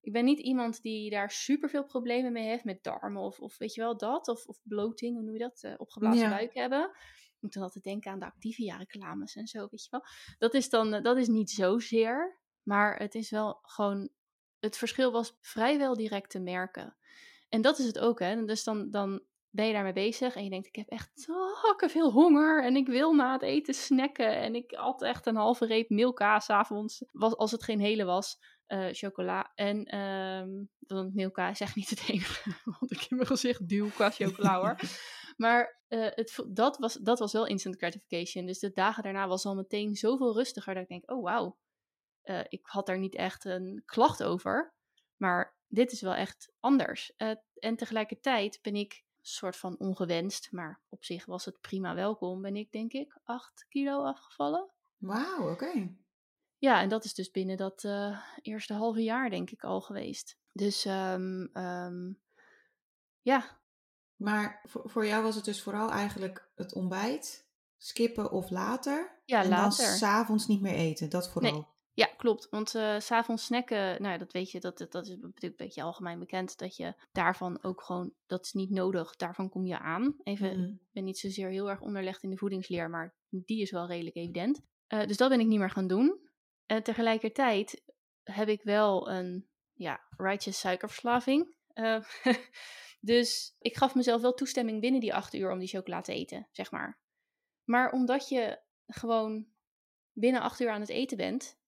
ik ben niet iemand die daar super veel problemen mee heeft met darmen of, of weet je wel dat, of, of bloating, hoe noem je dat, uh, opgeblazen ja. buik hebben. Ik moet dan altijd denken aan de Activia reclames en zo, weet je wel. Dat is dan, dat is niet zozeer, maar het is wel gewoon het verschil was vrijwel direct te merken. En dat is het ook, hè. Dus dan, dan ben je daarmee bezig en je denkt, ik heb echt hakken veel honger en ik wil na het eten snacken. En ik at echt een halve reep milka s'avonds, als het geen hele was, uh, chocola. En um, want milka is echt niet het *laughs* enige wat ik in mijn gezicht duw qua chocola hoor. *laughs* maar uh, het, dat, was, dat was wel instant gratification. Dus de dagen daarna was al meteen zoveel rustiger dat ik denk, oh wauw, uh, ik had daar niet echt een klacht over. Maar dit is wel echt anders. En tegelijkertijd ben ik soort van ongewenst, maar op zich was het prima welkom. Ben ik denk ik 8 kilo afgevallen. Wauw, oké. Okay. Ja, en dat is dus binnen dat uh, eerste halve jaar denk ik al geweest. Dus um, um, ja. Maar voor, voor jou was het dus vooral eigenlijk het ontbijt, skippen of later. Ja, en later. dan s'avonds niet meer eten, dat vooral. Nee. Ja, klopt. Want uh, s'avonds snacken, nou dat weet je, dat, dat is natuurlijk een beetje algemeen bekend. Dat je daarvan ook gewoon, dat is niet nodig, daarvan kom je aan. Even, Mhm. ik ben niet zozeer heel erg onderlegd in de voedingsleer, maar die is wel redelijk evident. Uh, dus dat ben ik niet meer gaan doen. En tegelijkertijd heb ik wel een, ja, righteous suikerverslaving. Uh, *laughs* dus ik gaf mezelf wel toestemming binnen die acht uur om die chocola te eten, zeg maar. Maar omdat je gewoon binnen acht uur aan het eten bent,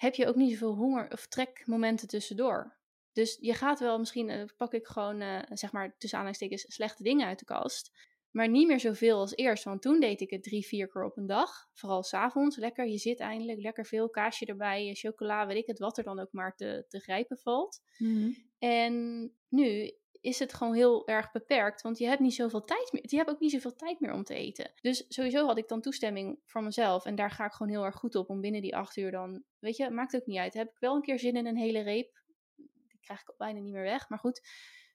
heb je ook niet zoveel honger of trekmomenten tussendoor. Dus je gaat wel, misschien uh, pak ik gewoon, uh, zeg maar, tussen aanhalingstekens, slechte dingen uit de kast. Maar niet meer zoveel als eerst, want toen deed ik het drie, vier keer op een dag. Vooral s'avonds, lekker, je zit eindelijk, lekker veel kaasje erbij, chocola, weet ik het, wat er dan ook maar te, te grijpen valt. Mhm. En nu is het gewoon heel erg beperkt, want je hebt niet zoveel tijd meer. Je hebt ook niet zoveel tijd meer om te eten. Dus sowieso had ik dan toestemming voor mezelf en daar ga ik gewoon heel erg goed op om binnen die acht uur dan, weet je, maakt ook niet uit. Heb ik wel een keer zin in een hele reep, die krijg ik al bijna niet meer weg, maar goed,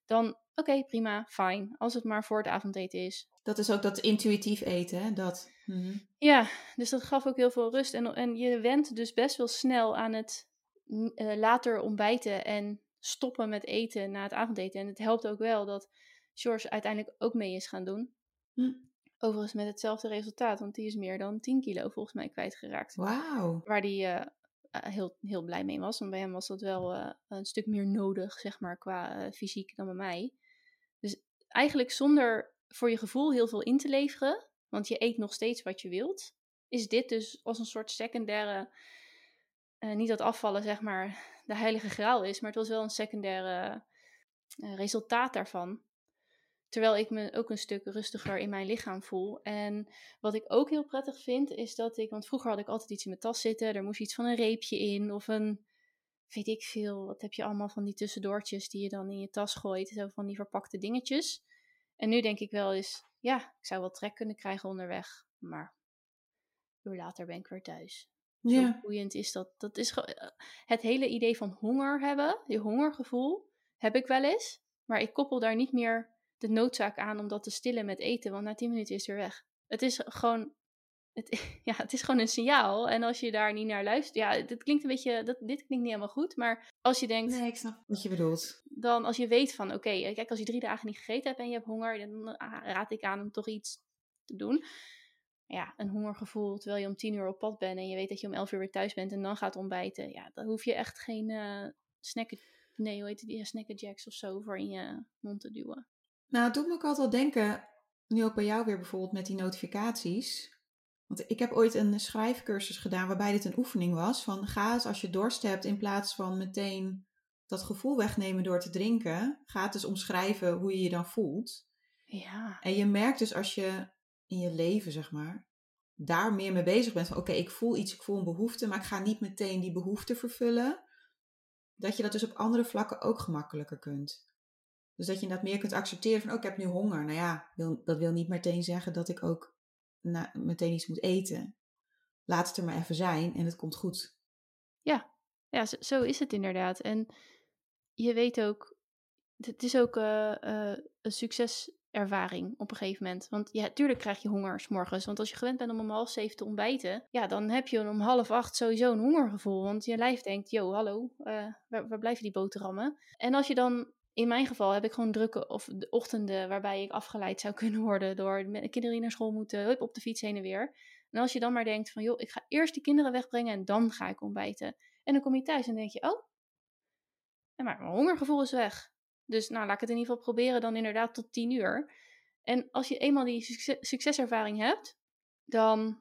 dan oké, okay, prima, fijn, als het maar voor het avondeten is. Dat is ook dat intuïtief eten, hè? Dat. Mhm. Ja, dus dat gaf ook heel veel rust en, en je went dus best wel snel aan het uh, later ontbijten en stoppen met eten na het avondeten. En het helpt ook wel dat George uiteindelijk ook mee is gaan doen. Hm. Overigens met hetzelfde resultaat, want die is meer dan 10 kilo volgens mij kwijtgeraakt. Wauw. Waar die eh, eh, heel, heel blij mee was. Want bij hem was dat wel eh, een stuk meer nodig, zeg maar, qua fysiek dan bij mij. Dus eigenlijk zonder voor je gevoel heel veel in te leveren, want je eet nog steeds wat je wilt, is dit dus als een soort secundaire, eh, niet dat afvallen zeg maar de heilige graal is, maar het was wel een secundaire eh, resultaat daarvan. Terwijl ik me ook een stuk rustiger in mijn lichaam voel. En wat ik ook heel prettig vind, is dat ik, want vroeger had ik altijd iets in mijn tas zitten, er moest iets van een reepje in of een, weet ik veel, wat heb je allemaal van die tussendoortjes die je dan in je tas gooit, zo van die verpakte dingetjes. En nu denk ik wel eens, ja, ik zou wel trek kunnen krijgen onderweg, maar uur later ben ik weer thuis. Zo Ja. boeiend is dat. Dat is eh, het hele idee van honger hebben, die hongergevoel, heb ik wel eens. Maar ik koppel daar niet meer de noodzaak aan om dat te stillen met eten, want na 10 minuten is het weer weg. Het is gewoon, het, *laughs* ja, het is gewoon een signaal. En als je daar niet naar luistert, ja, dit klinkt een beetje, dat, dit klinkt niet helemaal goed, maar als je denkt, Nee, ik snap wat je bedoelt. dan als je weet van, oké, eh, kijk, als je drie dagen niet gegeten hebt en je hebt honger, dan ah, raad ik aan om toch iets te doen. Ja, een hongergevoel terwijl je om tien uur op pad bent en je weet dat je om elf uur weer thuis bent en dan gaat ontbijten. Ja, dan hoef je echt geen eh snacken, nee, hoe heet het, die snacken jacks of zo voor in je mond te duwen. Nou, het doet me ook altijd wel denken, nu ook bij jou weer bijvoorbeeld met die notificaties. Want ik heb ooit een schrijfcursus gedaan waarbij dit een oefening was van ga eens als je dorst hebt in plaats van meteen dat gevoel wegnemen door te drinken. Ga het dus omschrijven hoe je je dan voelt. Ja, En je merkt dus als je in je leven, zeg maar, daar meer mee bezig bent van oké, ik voel iets, ik voel een behoefte, maar ik ga niet meteen die behoefte vervullen. Dat je dat dus op andere vlakken ook gemakkelijker kunt. Dus dat je dat meer kunt accepteren van, oh, ik heb nu honger. Nou ja, dat wil niet meteen zeggen dat ik ook na, meteen iets moet eten. Laat het er maar even zijn en het komt goed. ja zo, zo is het inderdaad. En je weet ook, het is ook eh, eh, een succeservaring op een gegeven moment. Want ja, tuurlijk krijg je honger 's morgens. Want als je gewend bent om om half zeven te ontbijten, ja, dan heb je om half acht sowieso een hongergevoel. Want je lijf denkt, yo, hallo, eh, waar, blijven die boterhammen? En als je dan, in mijn geval heb ik gewoon drukke of de ochtenden waarbij ik afgeleid zou *laughs* kunnen worden door de kinderen die naar school moeten, op de fiets heen en weer. En als je dan maar denkt van, joh, ik ga eerst die kinderen wegbrengen en dan ga ik ontbijten. En dan kom je thuis en denk je, oh, maar mijn hongergevoel is weg. Dus nou, laat ik het in ieder geval proberen dan inderdaad tot tien uur. En als je eenmaal die succes- succeservaring hebt, dan,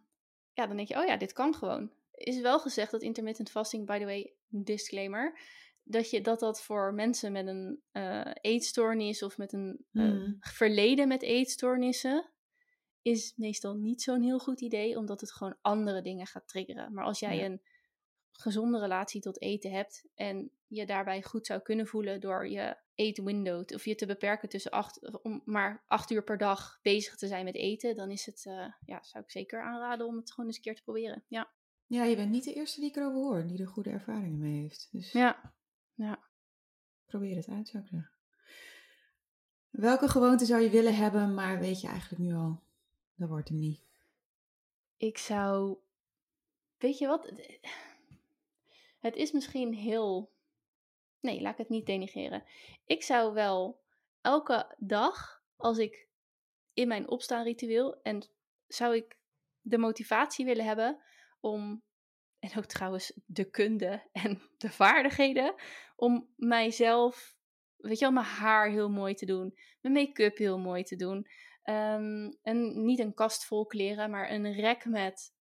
ja, dan denk je, oh ja, dit kan gewoon. Is wel gezegd dat intermittent fasting, by the way, disclaimer, dat je, dat, dat voor mensen met een eh, eetstoornis of met een eh, Hmm. verleden met eetstoornissen, is meestal niet zo'n heel goed idee, omdat het gewoon andere dingen gaat triggeren. Maar als jij Ja. een gezonde relatie tot eten hebt en je daarbij goed zou kunnen voelen door je eetwindow, te- of je te beperken tussen acht, om maar acht uur per dag bezig te zijn met eten, dan is het, eh, ja, zou ik zeker aanraden om het gewoon eens een keer te proberen. Ja, Ja, je bent niet de eerste die ik erover hoor, die er goede ervaringen mee heeft. Dus ja, ja. probeer het uit, zou ik zeggen. Welke gewoonte zou je willen hebben, maar weet je eigenlijk nu al, dat wordt hem niet. Ik zou, weet je wat? Het is misschien heel, nee, laat ik het niet denigeren. Ik zou wel elke dag, als ik in mijn opstaanritueel, en zou ik de motivatie willen hebben om, en ook trouwens de kunde *laughs* en de vaardigheden, om mijzelf, weet je wel, mijn haar heel mooi te doen, mijn make-up heel mooi te doen. Ehm, en niet een kast vol kleren, maar een rek met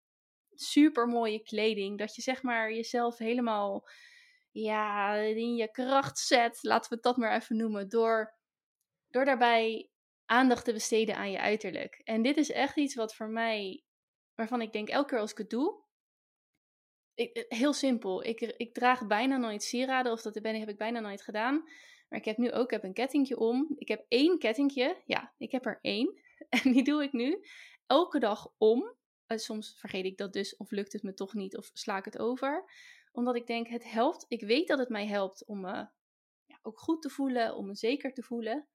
super mooie kleding. Dat je zeg maar jezelf helemaal ja, in je kracht zet. Laten we het dat maar even noemen. Door, door daarbij aandacht te besteden aan je uiterlijk. En dit is echt iets wat voor mij, waarvan ik denk elke keer als ik het doe. Ik, heel simpel. Ik, ik draag bijna nooit sieraden, of dat ben, heb ik bijna nooit gedaan. Maar ik heb nu ook heb een kettingje om. Ik heb één kettingje. Ja, ik heb er één. *laughs* En die doe ik nu elke dag om. Uh, soms vergeet ik dat dus, of lukt het me toch niet, of sla ik het over. Omdat ik denk, het helpt. Ik weet dat het mij helpt om me ja, ook goed te voelen, om me zeker te voelen.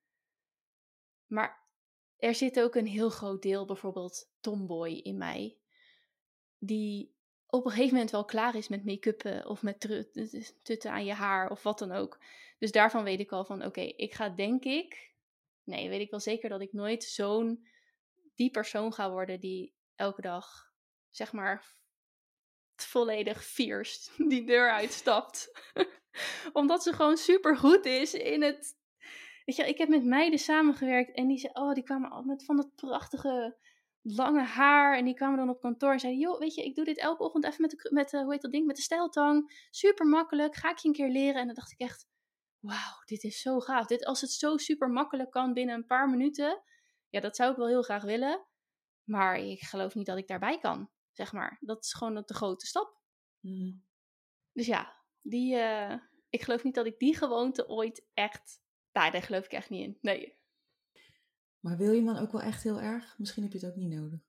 Maar er zit ook een heel groot deel, bijvoorbeeld tomboy in mij, die op een gegeven moment wel klaar is met make-uppen of met tutten aan je haar of wat dan ook. Dus daarvan weet ik al van oké, ik ga denk ik, nee, weet ik wel zeker dat ik nooit zo'n die persoon ga worden die elke dag zeg maar volledig fierst *laughs* die deur uitstapt. *laughs* Omdat ze gewoon super goed is in het. Weet je, ik heb met meiden samengewerkt en die zei, oh, die kwamen al met van dat prachtige lange haar. En die kwamen dan op kantoor en zeiden, joh, weet je, ik doe dit elke ochtend even met, de, met hoe heet dat ding, met de stijltang. Super makkelijk, ga ik je een keer leren. En dan dacht ik echt, wauw, dit is zo gaaf. Dit, als het zo super makkelijk kan binnen een paar minuten, ja, dat zou ik wel heel graag willen. Maar ik geloof niet dat ik daarbij kan, zeg maar. Dat is gewoon de grote stap. Mhm. Dus ja, die, uh, ik geloof niet dat ik die gewoonte ooit echt, nou, daar geloof ik echt niet in. Nee. Maar wil je dan ook wel echt heel erg? Misschien heb je het ook niet nodig.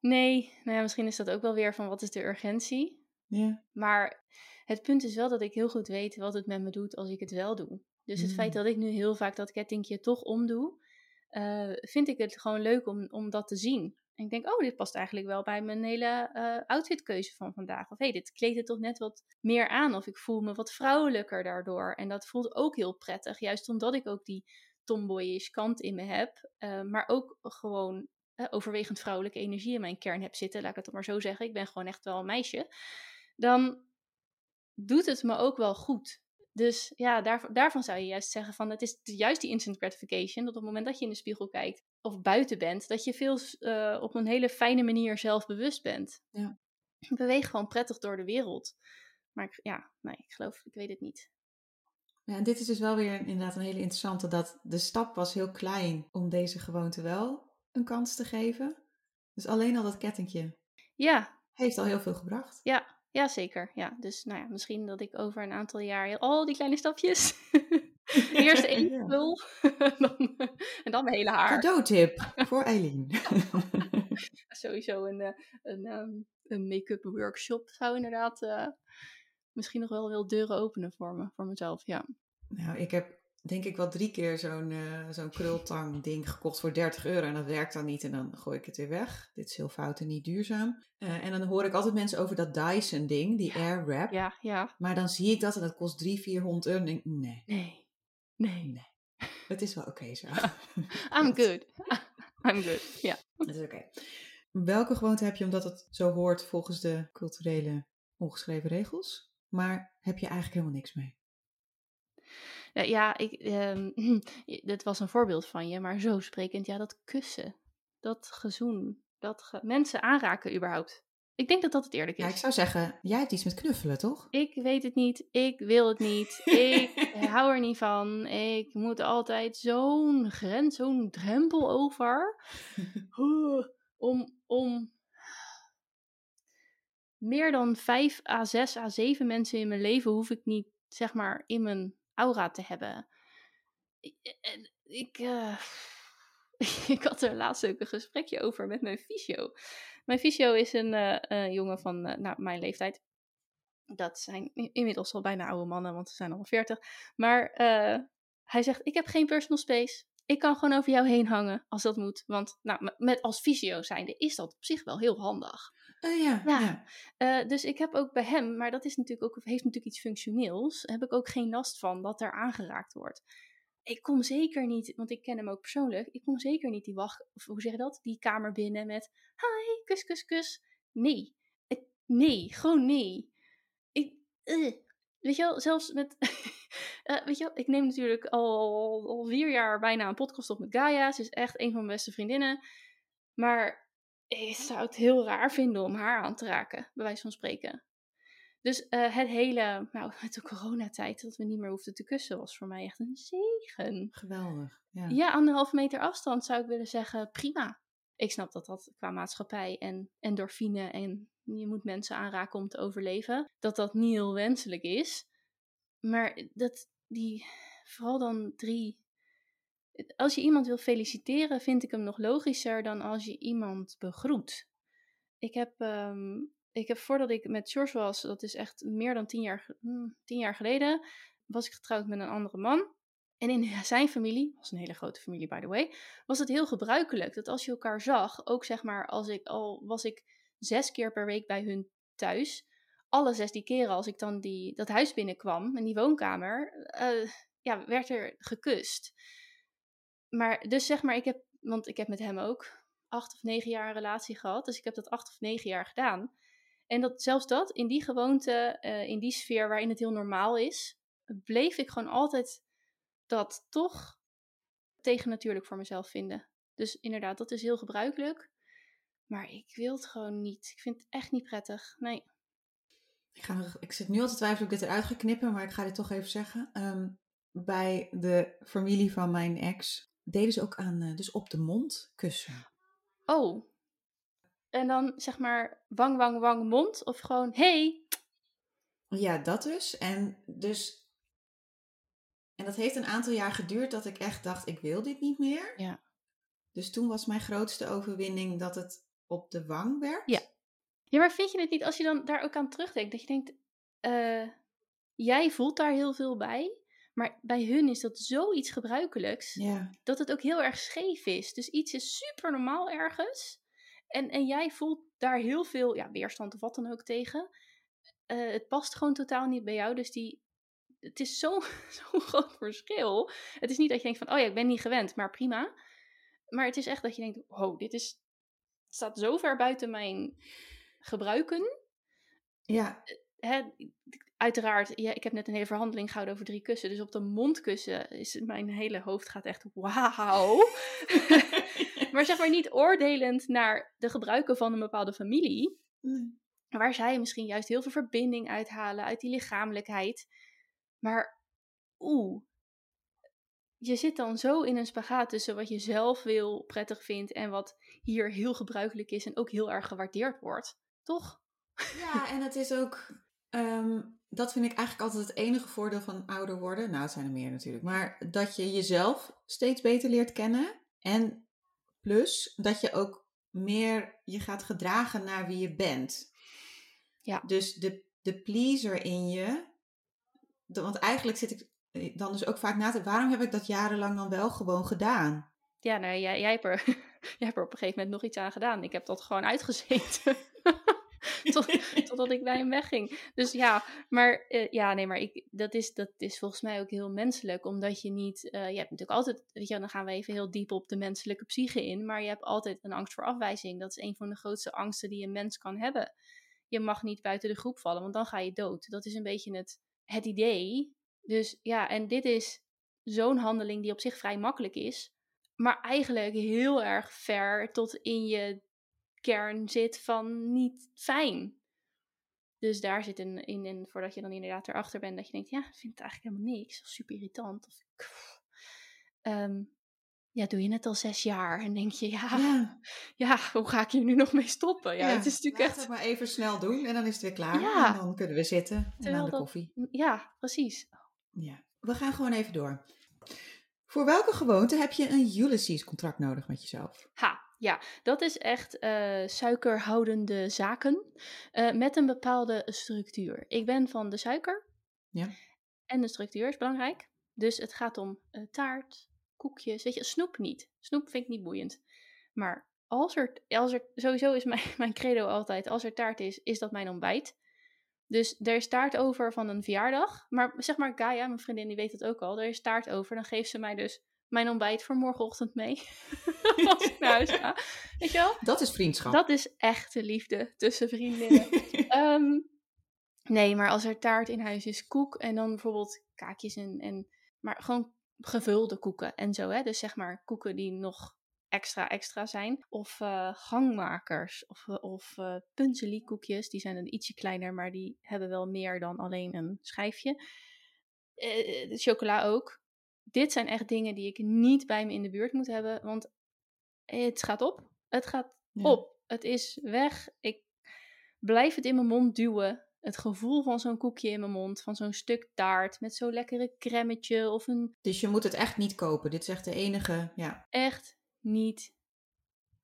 Nee, nou ja, misschien is dat ook wel weer van wat is de urgentie. Ja. Maar het punt is wel dat ik heel goed weet wat het met me doet als ik het wel doe. Dus het feit mm. dat ik nu heel vaak dat kettingje toch omdoe, uh, vind ik het gewoon leuk om, om dat te zien. En ik denk, oh, dit past eigenlijk wel bij mijn hele uh, outfitkeuze van vandaag. Of hé, hey, dit kleedt het toch net wat meer aan. Of ik voel me wat vrouwelijker daardoor. En dat voelt ook heel prettig. Juist omdat ik ook die tomboyish kant in me heb. Uh, maar ook gewoon uh, overwegend vrouwelijke energie in mijn kern heb zitten. Laat ik het maar zo zeggen. Ik ben gewoon echt wel een meisje. Dan doet het me ook wel goed. Dus ja, daar, daarvan zou je juist zeggen van het is juist die instant gratification. Dat op het moment dat je in de spiegel kijkt of buiten bent, dat je veel uh, op een hele fijne manier zelfbewust bent. Ja. Beweeg gewoon prettig door de wereld. Maar ik, ja, nee, ik geloof, ik weet het niet. Ja, en dit is dus wel weer inderdaad een hele interessante, dat de stap was heel klein om deze gewoonte wel een kans te geven. Dus alleen al dat kettingje ja. heeft al heel veel gebracht. Ja, ja, zeker. Ja, dus nou ja, misschien dat ik over een aantal jaar al die kleine stapjes. *laughs* Eerst één ja. pul *laughs* en dan mijn hele haar. Cadeautip voor *laughs* Eileen. Sowieso een, eh, een, ehm, een make-up workshop zou inderdaad uh, misschien nog wel veel deuren openen voor me, voor mezelf. Ja. Nou, ik heb denk ik wel drie keer zo'n uh, zo'n krultang ding gekocht voor 30 euro. En dat werkt dan niet en dan gooi ik het weer weg. Dit is heel fout en niet duurzaam. Uh, en dan hoor ik altijd mensen over dat Dyson ding, die Air Wrap. Ja, ja. Maar dan zie ik dat en dat kost 300, 400 euro. En denk nee. Nee. Nee. Nee. Het is wel oké zo. *laughs* *laughs* I'm good. *laughs* I'm good, ja. Het is oké. Welke gewoonte heb je omdat het zo hoort volgens de culturele ongeschreven regels? Maar heb je eigenlijk helemaal niks mee? Ja, ik, *clears throat* um, dit was een voorbeeld van je, maar zo sprekend, ja, dat kussen, dat gezoen, dat mensen aanraken überhaupt. Ik denk dat dat het eerlijk is. Ja, ik zou zeggen, jij hebt iets met knuffelen, toch? Ik weet het niet, ik wil het niet, ik *laughs* hou er niet van. Ik moet altijd zo'n grens, zo'n drempel over. *laughs* om, om meer dan 5 à 6 à 7 mensen in mijn leven hoef ik niet, zeg maar, in mijn aura te hebben. Ik, ik, uh, *laughs* ik had er laatst ook een gesprekje over met mijn fysio. Mijn fysio is een uh, jongen van uh, nou, mijn leeftijd. Dat zijn inmiddels al bijna oude mannen, want ze zijn al 40. Maar hij zegt: Ik heb geen personal space. Ik kan gewoon over jou heen hangen als dat moet. Want nou, met als fysio zijnde is dat op zich wel heel handig. Uh, ja, ja. Uh, dus ik heb ook bij hem, maar dat is natuurlijk ook, heeft natuurlijk iets functioneels, heb ik ook geen last van dat er aangeraakt wordt. Ik kom zeker niet, want ik ken hem ook persoonlijk, ik kom zeker niet die wacht, hoe zeg je dat, die kamer binnen met hi, kus, kus, kus. Nee, nee, gewoon nee. Ik, uh, weet je wel, zelfs met, *laughs* weet je wel, ik neem natuurlijk al, al vier jaar bijna een podcast op met Gaia, ze is echt een van mijn beste vriendinnen. Maar ik zou het heel raar vinden om haar aan te raken, bij wijze van spreken. Dus uh, het hele, nou, met *laughs* de coronatijd, dat we niet meer hoefden te kussen, was voor mij echt een zegen. Geweldig. Ja, ja anderhalve meter afstand zou ik willen zeggen, prima. Ik snap dat dat qua maatschappij en endorfine en je moet mensen aanraken om te overleven, dat dat niet heel wenselijk is. Maar dat die, vooral dan drie als je iemand wil feliciteren, vind ik hem nog logischer dan als je iemand begroet. Ik heb, um, ik heb voordat ik met George was, dat is echt meer dan tien jaar, hmm, tien jaar geleden, was ik getrouwd met een andere man. En in *laughs* zijn familie, was een hele grote familie by the way, was het heel gebruikelijk dat als je elkaar zag, ook zeg maar als ik al was ik zes keer per week bij hun thuis. Alle 16 keren als ik dan die, dat huis binnenkwam en die woonkamer, eh, ja, werd er gekust. Maar dus zeg maar, ik heb, want ik heb met hem ook acht of negen jaar een relatie gehad. Dus ik heb dat acht of negen jaar gedaan. En dat, zelfs dat, in die gewoonte, eh, in die sfeer waarin het heel normaal is, bleef ik gewoon altijd dat toch tegennatuurlijk voor mezelf vinden. Dus inderdaad, dat is heel gebruikelijk. Maar ik wil het gewoon niet. Ik vind het echt niet prettig. Nee. Ik, ga, ik zit nu al te twijfelen of ik dit eruit ga knippen, maar ik ga dit toch even zeggen. Ehm, bij de familie van mijn ex deden ze ook aan, uh, dus op de mond kussen. Oh. En dan zeg maar wang, wang, wang, mond? Of gewoon hey? Ja, dat dus. En dus. En dat heeft een aantal jaar geduurd dat ik echt dacht: ik wil dit niet meer. Ja. Dus toen was mijn grootste overwinning dat het op de wang werd. Ja. Ja, maar vind je het niet als je dan daar ook aan terugdenkt? Dat je denkt, uh, jij voelt daar heel veel bij. Maar bij hun is dat zoiets gebruikelijks. Ja. Dat het ook heel erg scheef is. Dus iets is super normaal ergens. En, en jij voelt daar heel veel ja, weerstand of wat dan ook tegen. Uh, het past gewoon totaal niet bij jou. Dus die, het is *laughs* zo'n zo groot verschil. Het is niet dat je denkt van, oh ja, ik ben niet gewend, maar prima. Maar het is echt dat je denkt, oh, dit is, staat zo ver buiten mijn gebruiken. Ja. Hè, uiteraard, ja, ik heb net een hele verhandeling gehouden over drie kussen. Dus op de mondkussen is mijn hele hoofd gaat echt wauw. *laughs* maar zeg maar niet oordelend naar de gebruiken van een bepaalde familie. Mm. Waar zij misschien juist heel veel verbinding uithalen uit die lichamelijkheid. Maar oeh, je zit dan zo in een spagaat tussen wat je zelf wil, prettig vindt en wat hier heel gebruikelijk is en ook heel erg gewaardeerd wordt. Toch? Ja, en het is ook. Um, dat vind ik eigenlijk altijd het enige voordeel van ouder worden. Nou, het zijn er meer natuurlijk. Maar dat je jezelf steeds beter leert kennen. En plus dat je ook meer je gaat gedragen naar wie je bent. Ja. Dus de, de pleaser in je. De, want eigenlijk zit ik dan dus ook vaak na te waarom heb ik dat jarenlang dan wel gewoon gedaan? Ja, nou, jij, jij, hebt er, *laughs* jij hebt er op een gegeven moment nog iets aan gedaan. Ik heb dat gewoon *laughs* uitgezeten. *laughs* Tot, totdat ik bij hem wegging. Dus ja, maar uh, ja, nee, maar ik, dat, is, dat is volgens mij ook heel menselijk. Omdat je niet, uh, je hebt natuurlijk altijd, weet je, dan gaan we even heel diep op de menselijke psyche in. Maar je hebt altijd een angst voor afwijzing. Dat is een van de grootste angsten die een mens kan hebben. Je mag niet buiten de groep vallen, want dan ga je dood. Dat is een beetje het, het idee. Dus ja, en dit is zo'n handeling die op zich vrij makkelijk is. Maar eigenlijk heel erg ver tot in je kern zit van niet fijn. Dus daar zit een in, in voordat je dan inderdaad erachter bent dat je denkt, ja, ik vind het eigenlijk helemaal niks. Of super irritant. Of, um, ja, doe je het al zes jaar en denk je, ja, ja, ja, hoe ga ik hier nu nog mee stoppen? Ja, ja het is natuurlijk echt... het maar even snel doen en dan is het weer klaar. Ja. En dan kunnen we zitten en aan de dat... koffie. Ja, precies. Ja, we gaan gewoon even door. Voor welke gewoonte heb je een Ulysses-contract nodig met jezelf? Ha, ja, dat is echt uh, suikerhoudende zaken uh, met een bepaalde structuur. Ik ben van de suiker. Ja. En de structuur is belangrijk. Dus het gaat om uh, taart, koekjes. Weet je, snoep niet. Snoep vind ik niet boeiend. Maar als er, als er sowieso is mijn, *laughs* mijn credo altijd, als er taart is, is dat mijn ontbijt. Dus er is taart over van een verjaardag. Maar zeg maar, Gaia, mijn vriendin, die weet het ook al. Er is taart over. Dan geeft ze mij dus mijn ontbijt voor morgenochtend mee. *laughs* *laughs* Als ik naar huis ga. Weet je wel? Dat is vriendschap. Dat is echte liefde tussen vriendinnen. um, *laughs* nee, maar als er taart in huis is, koek. En dan bijvoorbeeld kaakjes en... en maar gewoon gevulde koeken en zo. Hè? Dus zeg maar koeken die nog extra extra zijn. Of uh, gangmakers of, of uh. Die zijn een ietsje kleiner, maar die hebben wel meer dan alleen een schijfje. Uh, de chocola ook. Dit zijn echt dingen die ik niet bij me in de buurt moet hebben. Want het gaat op. Het gaat ja. op. Het is weg. Ik blijf het in mijn mond duwen. Het gevoel van zo'n koekje in mijn mond, van zo'n stuk taart met zo'n lekkere cremmetje of een... Dus je moet het echt niet kopen. Dit is echt de enige, ja. Echt niet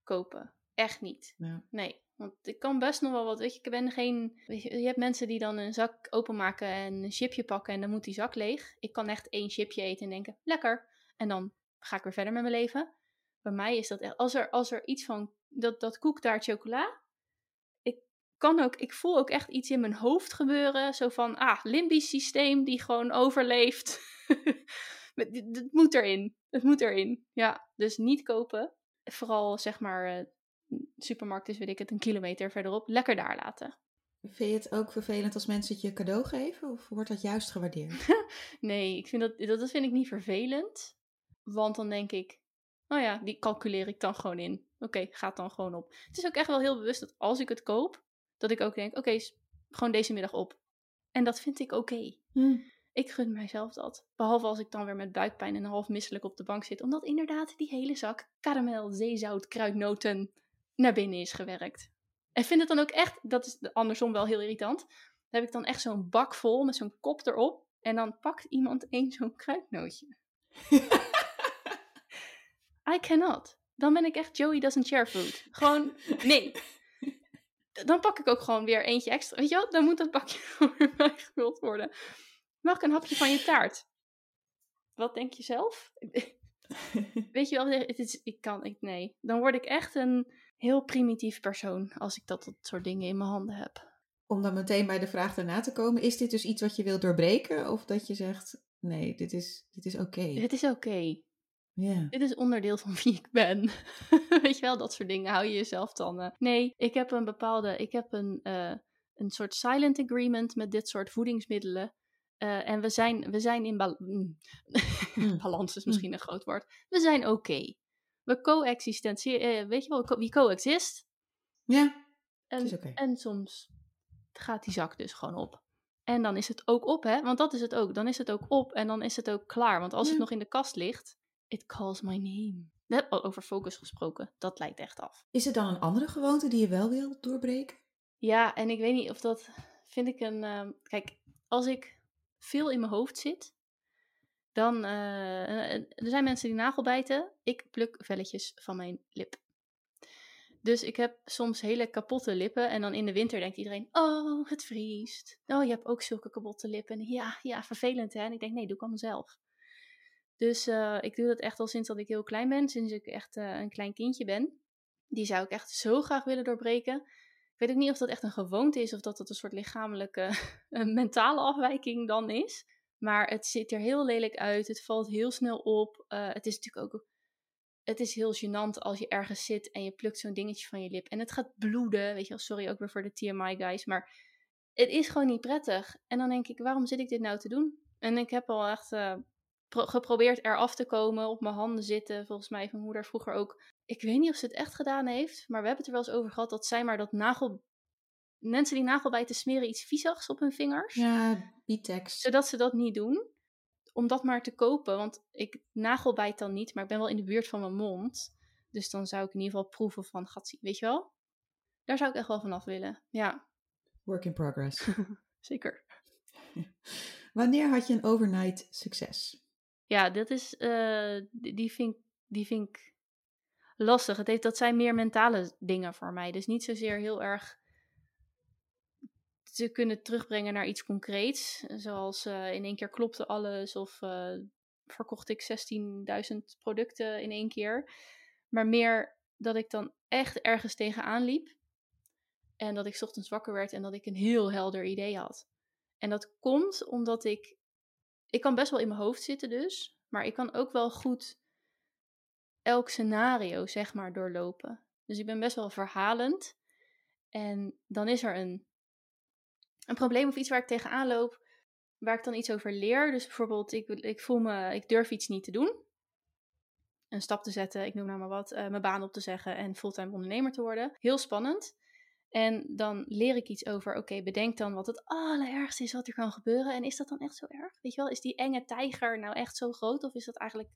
kopen. Echt niet. Ja. Nee. Want ik kan best nog wel wat. Weet je, ik ben geen. Je, hebt mensen die dan een zak openmaken en een chipje pakken en dan moet die zak leeg. Ik kan echt één chipje eten en denken: lekker. En dan ga ik weer verder met mijn leven. Bij mij is dat echt. Als er, als er iets van. Dat, dat koektaart chocola. Ik kan ook, ik voel ook echt iets in mijn hoofd gebeuren. Zo van, ah, limbisch systeem die gewoon overleeft. *laughs* Het moet erin. Het moet erin. Ja, dus niet kopen. Vooral zeg maar, uh, supermarkt is weet ik het, een kilometer verderop. Lekker daar laten. Vind je het ook vervelend als mensen het je cadeau geven? Of wordt dat juist gewaardeerd? *laughs* nee, ik vind dat, dat vind ik niet vervelend. Want dan denk ik, nou ja, die calculeer ik dan gewoon in. Oké, gaat dan gewoon op. Het is ook echt wel heel bewust dat als ik het koop, dat ik ook denk, oké, gewoon deze middag op. En dat vind ik oké. Hm. Ik gun mijzelf dat. Behalve als ik dan weer met buikpijn en half misselijk op de bank zit. Omdat inderdaad die hele zak karamel, zeezout, kruidnoten naar binnen is gewerkt. En vind het dan ook echt, dat is andersom wel heel irritant. Dan heb ik dan echt zo'n bak vol met zo'n kop erop. En dan pakt iemand één zo'n kruidnootje. *laughs* I cannot. Dan ben ik echt Joey doesn't share food. Gewoon, nee. Dan pak ik ook gewoon weer eentje extra. Weet je wel, dan moet dat bakje *laughs* gewoon weer bijgevuld worden. Mag ik een hapje van je taart? Wat denk je zelf? *laughs* Weet je wel, het is, ik kan, ik, nee. Dan word ik echt een heel primitief persoon als ik dat, dat soort dingen in mijn handen heb. Om dan meteen bij de vraag daarna te komen, is dit dus iets wat je wilt doorbreken? Of dat je zegt, nee, dit is, dit is oké? Okay. Dit is oké. Dit is onderdeel van wie ik ben. *laughs* Weet je wel, dat soort dingen hou je jezelf dan. Uh... Nee, ik heb een bepaalde, ik heb een, uh, een soort silent agreement met dit soort voedingsmiddelen. Uh, en we zijn, we zijn in bal mm. Hmm. *laughs* balans, is hmm. misschien een groot woord. We zijn oké. Okay. We coexistentiëren, weet je wel, wie coexist. Ja, en, is okay. en soms gaat die zak dus gewoon op. En dan is het ook op, hè? Want dat is het ook. Dan is het ook op en dan is het ook klaar. Want als het nog in de kast ligt, it calls my name. Over focus gesproken, dat lijkt echt af. Is er dan een andere gewoonte die je wel wil doorbreken? Ja, en ik weet niet of dat vind ik een. Uh, kijk, als ik veel in mijn hoofd zit, dan. Uh, er zijn mensen die nagelbijten. Ik pluk velletjes van mijn lip. Dus ik heb soms hele kapotte lippen. En dan in de winter denkt iedereen: Oh, het vriest. Oh, je hebt ook zulke kapotte lippen. Ja, ja, vervelend hè. En ik denk: Nee, doe ik allemaal zelf. Dus uh, ik doe dat echt al sinds dat ik heel klein ben, sinds ik echt uh, een klein kindje ben. Die zou ik echt zo graag willen doorbreken. Ik weet ook niet of dat echt een gewoonte is of dat dat een soort lichamelijke, *laughs* mentale afwijking dan is. Maar het ziet er heel lelijk uit, het valt heel snel op. Uh, het is natuurlijk ook, het is heel gênant als je ergens zit en je plukt zo'n dingetje van je lip. En het gaat bloeden, weet je wel, sorry ook weer voor de TMI guys, maar het is gewoon niet prettig. En dan denk ik, waarom zit ik dit nou te doen? En ik heb al echt geprobeerd eraf te komen, op mijn handen zitten. Volgens mij heeft mijn moeder vroeger ook. Ik weet niet of ze het echt gedaan heeft, maar we hebben het er wel eens over gehad dat zij maar dat nagel. Mensen die nagelbijten smeren iets viezigs op hun vingers. Ja, bitex. Zodat ze dat niet doen. Om dat maar te kopen, want ik nagelbijt dan niet, maar ik ben wel in de buurt van mijn mond. Dus dan zou ik in ieder geval proeven van, gatsie, weet je wel? Daar zou ik echt wel vanaf willen, ja. Work in progress. *laughs* Zeker. *laughs* Wanneer had je een overnight succes? Ja, dat is, uh, die, vind, die vind ik lastig. Het heeft, dat zijn meer mentale dingen voor mij. Dus niet zozeer heel erg te kunnen terugbrengen naar iets concreets. Zoals uh, in één keer klopte alles of uh, verkocht ik 16.000 producten in één keer. Maar meer dat ik dan echt ergens tegenaan liep. En dat ik ochtends wakker werd en dat ik een heel helder idee had. En dat komt omdat ik ik kan best wel in mijn hoofd zitten dus, maar ik kan ook wel goed elk scenario, zeg maar, doorlopen. Dus ik ben best wel verhalend. En dan is er een, een probleem of iets waar ik tegenaan loop, waar ik dan iets over leer. Dus bijvoorbeeld, ik, ik voel me, ik durf iets niet te doen. Een stap te zetten, ik noem nou maar wat, uh, mijn baan op te zeggen en fulltime ondernemer te worden. Heel spannend. En dan leer ik iets over, oké, bedenk dan wat het allerergste is wat er kan gebeuren. En is dat dan echt zo erg? Weet je wel, is die enge tijger nou echt zo groot? Of is dat eigenlijk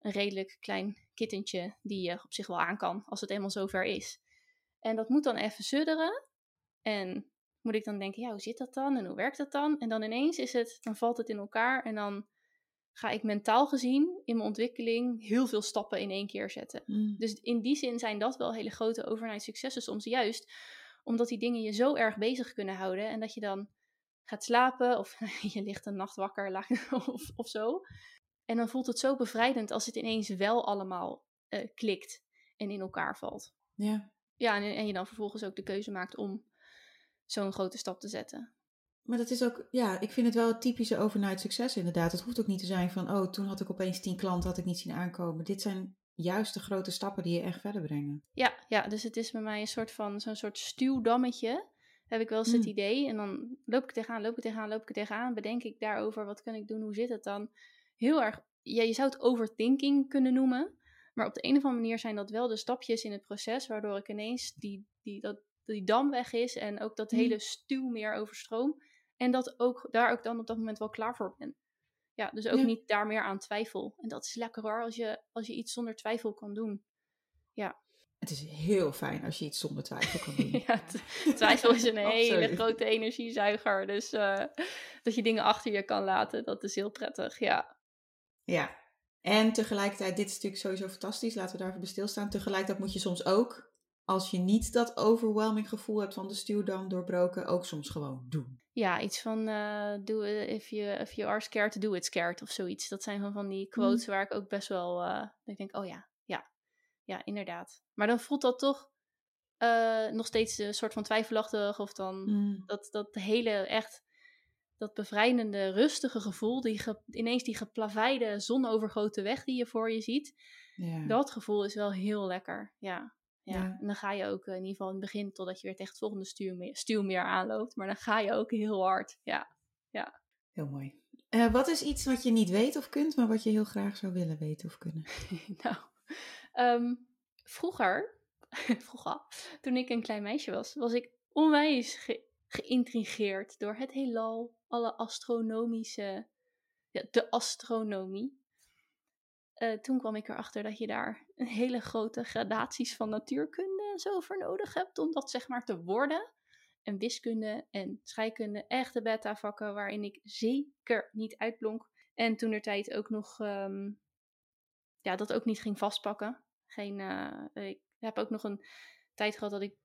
een redelijk klein kittentje die je op zich wel aan kan als het eenmaal zover is? En dat moet dan even sudderen. En moet ik dan denken, ja, hoe zit dat dan? En hoe werkt dat dan? En dan ineens is het, dan valt het in elkaar. En dan ga ik mentaal gezien in mijn ontwikkeling heel veel stappen in één keer zetten. Mm. Dus in die zin zijn dat wel hele grote overnight successen soms juist omdat die dingen je zo erg bezig kunnen houden en dat je dan gaat slapen of *laughs* je ligt een nacht wakker *laughs* of, of zo. En dan voelt het zo bevrijdend als het ineens wel allemaal uh, klikt en in elkaar valt. Ja. Ja, en, en je dan vervolgens ook de keuze maakt om zo'n grote stap te zetten. Maar dat is ook, ja, ik vind het wel het typische overnight succes inderdaad. Het hoeft ook niet te zijn van, oh, toen had ik opeens tien klanten, had ik niet zien aankomen. Dit zijn juist de grote stappen die je echt verder brengen. Ja, ja dus het is bij mij een soort van, zo'n soort stuwdammetje. Heb ik wel eens het Mm. idee. En dan loop ik er tegenaan, loop ik er tegenaan, loop ik er tegenaan. Bedenk ik daarover, wat kan ik doen, hoe zit het dan? Heel erg, ja, je zou het overthinking kunnen noemen. Maar op de een of andere manier zijn dat wel de stapjes in het proces, waardoor ik ineens die, die, dat, die dam weg is en ook dat Mm. hele stuw meer overstroom. En dat ook, daar ook dan op dat moment wel klaar voor ben. Ja, dus ook Ja. niet daar meer aan twijfel. En dat is lekker hoor, als je, als je iets zonder twijfel kan doen. Het is heel fijn als je iets zonder twijfel kan doen. *laughs* Ja, twijfel is een *laughs* hele Absoluut. grote energiezuiger. Dus eh, dat je dingen achter je kan laten, dat is heel prettig. Ja, Ja. En tegelijkertijd, dit is natuurlijk sowieso fantastisch, laten we daar even bij stilstaan. Tegelijkertijd moet je soms ook, als je niet dat overwhelming gevoel hebt van de stuwdam doorbroken, ook soms gewoon doen. ja iets van eh do it, if, you, if you are scared, do it scared of zoiets. Dat zijn van, van die quotes waar ik ook best wel, eh, ik denk, oh ja, ja, ja, inderdaad. Maar dan voelt dat toch eh, nog steeds een soort van twijfelachtig of dan Mm. dat, dat hele echt, dat bevrijdende, rustige gevoel, die ge- ineens die geplaveide, zonovergoten weg die je voor je ziet. Dat gevoel is wel heel lekker, ja. Ja. Ja. En dan ga je ook eh, in ieder geval in het begin, totdat je weer tegen het volgende stuwmeer, stuwmeer aanloopt. Maar dan ga je ook heel hard, ja. Heel mooi. Eh, wat is iets wat je niet weet of kunt, maar wat je heel graag zou willen weten of kunnen? *laughs* nou, ehm, vroeger, *laughs* vroeger, toen ik een klein meisje was, was ik onwijs ge- geïntrigeerd door het heelal, alle astronomische, ja, de astronomie. Eh, toen kwam ik erachter dat je daar hele grote gradaties van natuurkunde zo voor nodig hebt om dat zeg maar te worden. En wiskunde en scheikunde, echte beta-vakken waarin ik zeker niet uitblonk. En toen er tijd ook nog ehm, ja, dat ook niet ging vastpakken. Geen, eh, ik heb ook nog een tijd gehad dat ik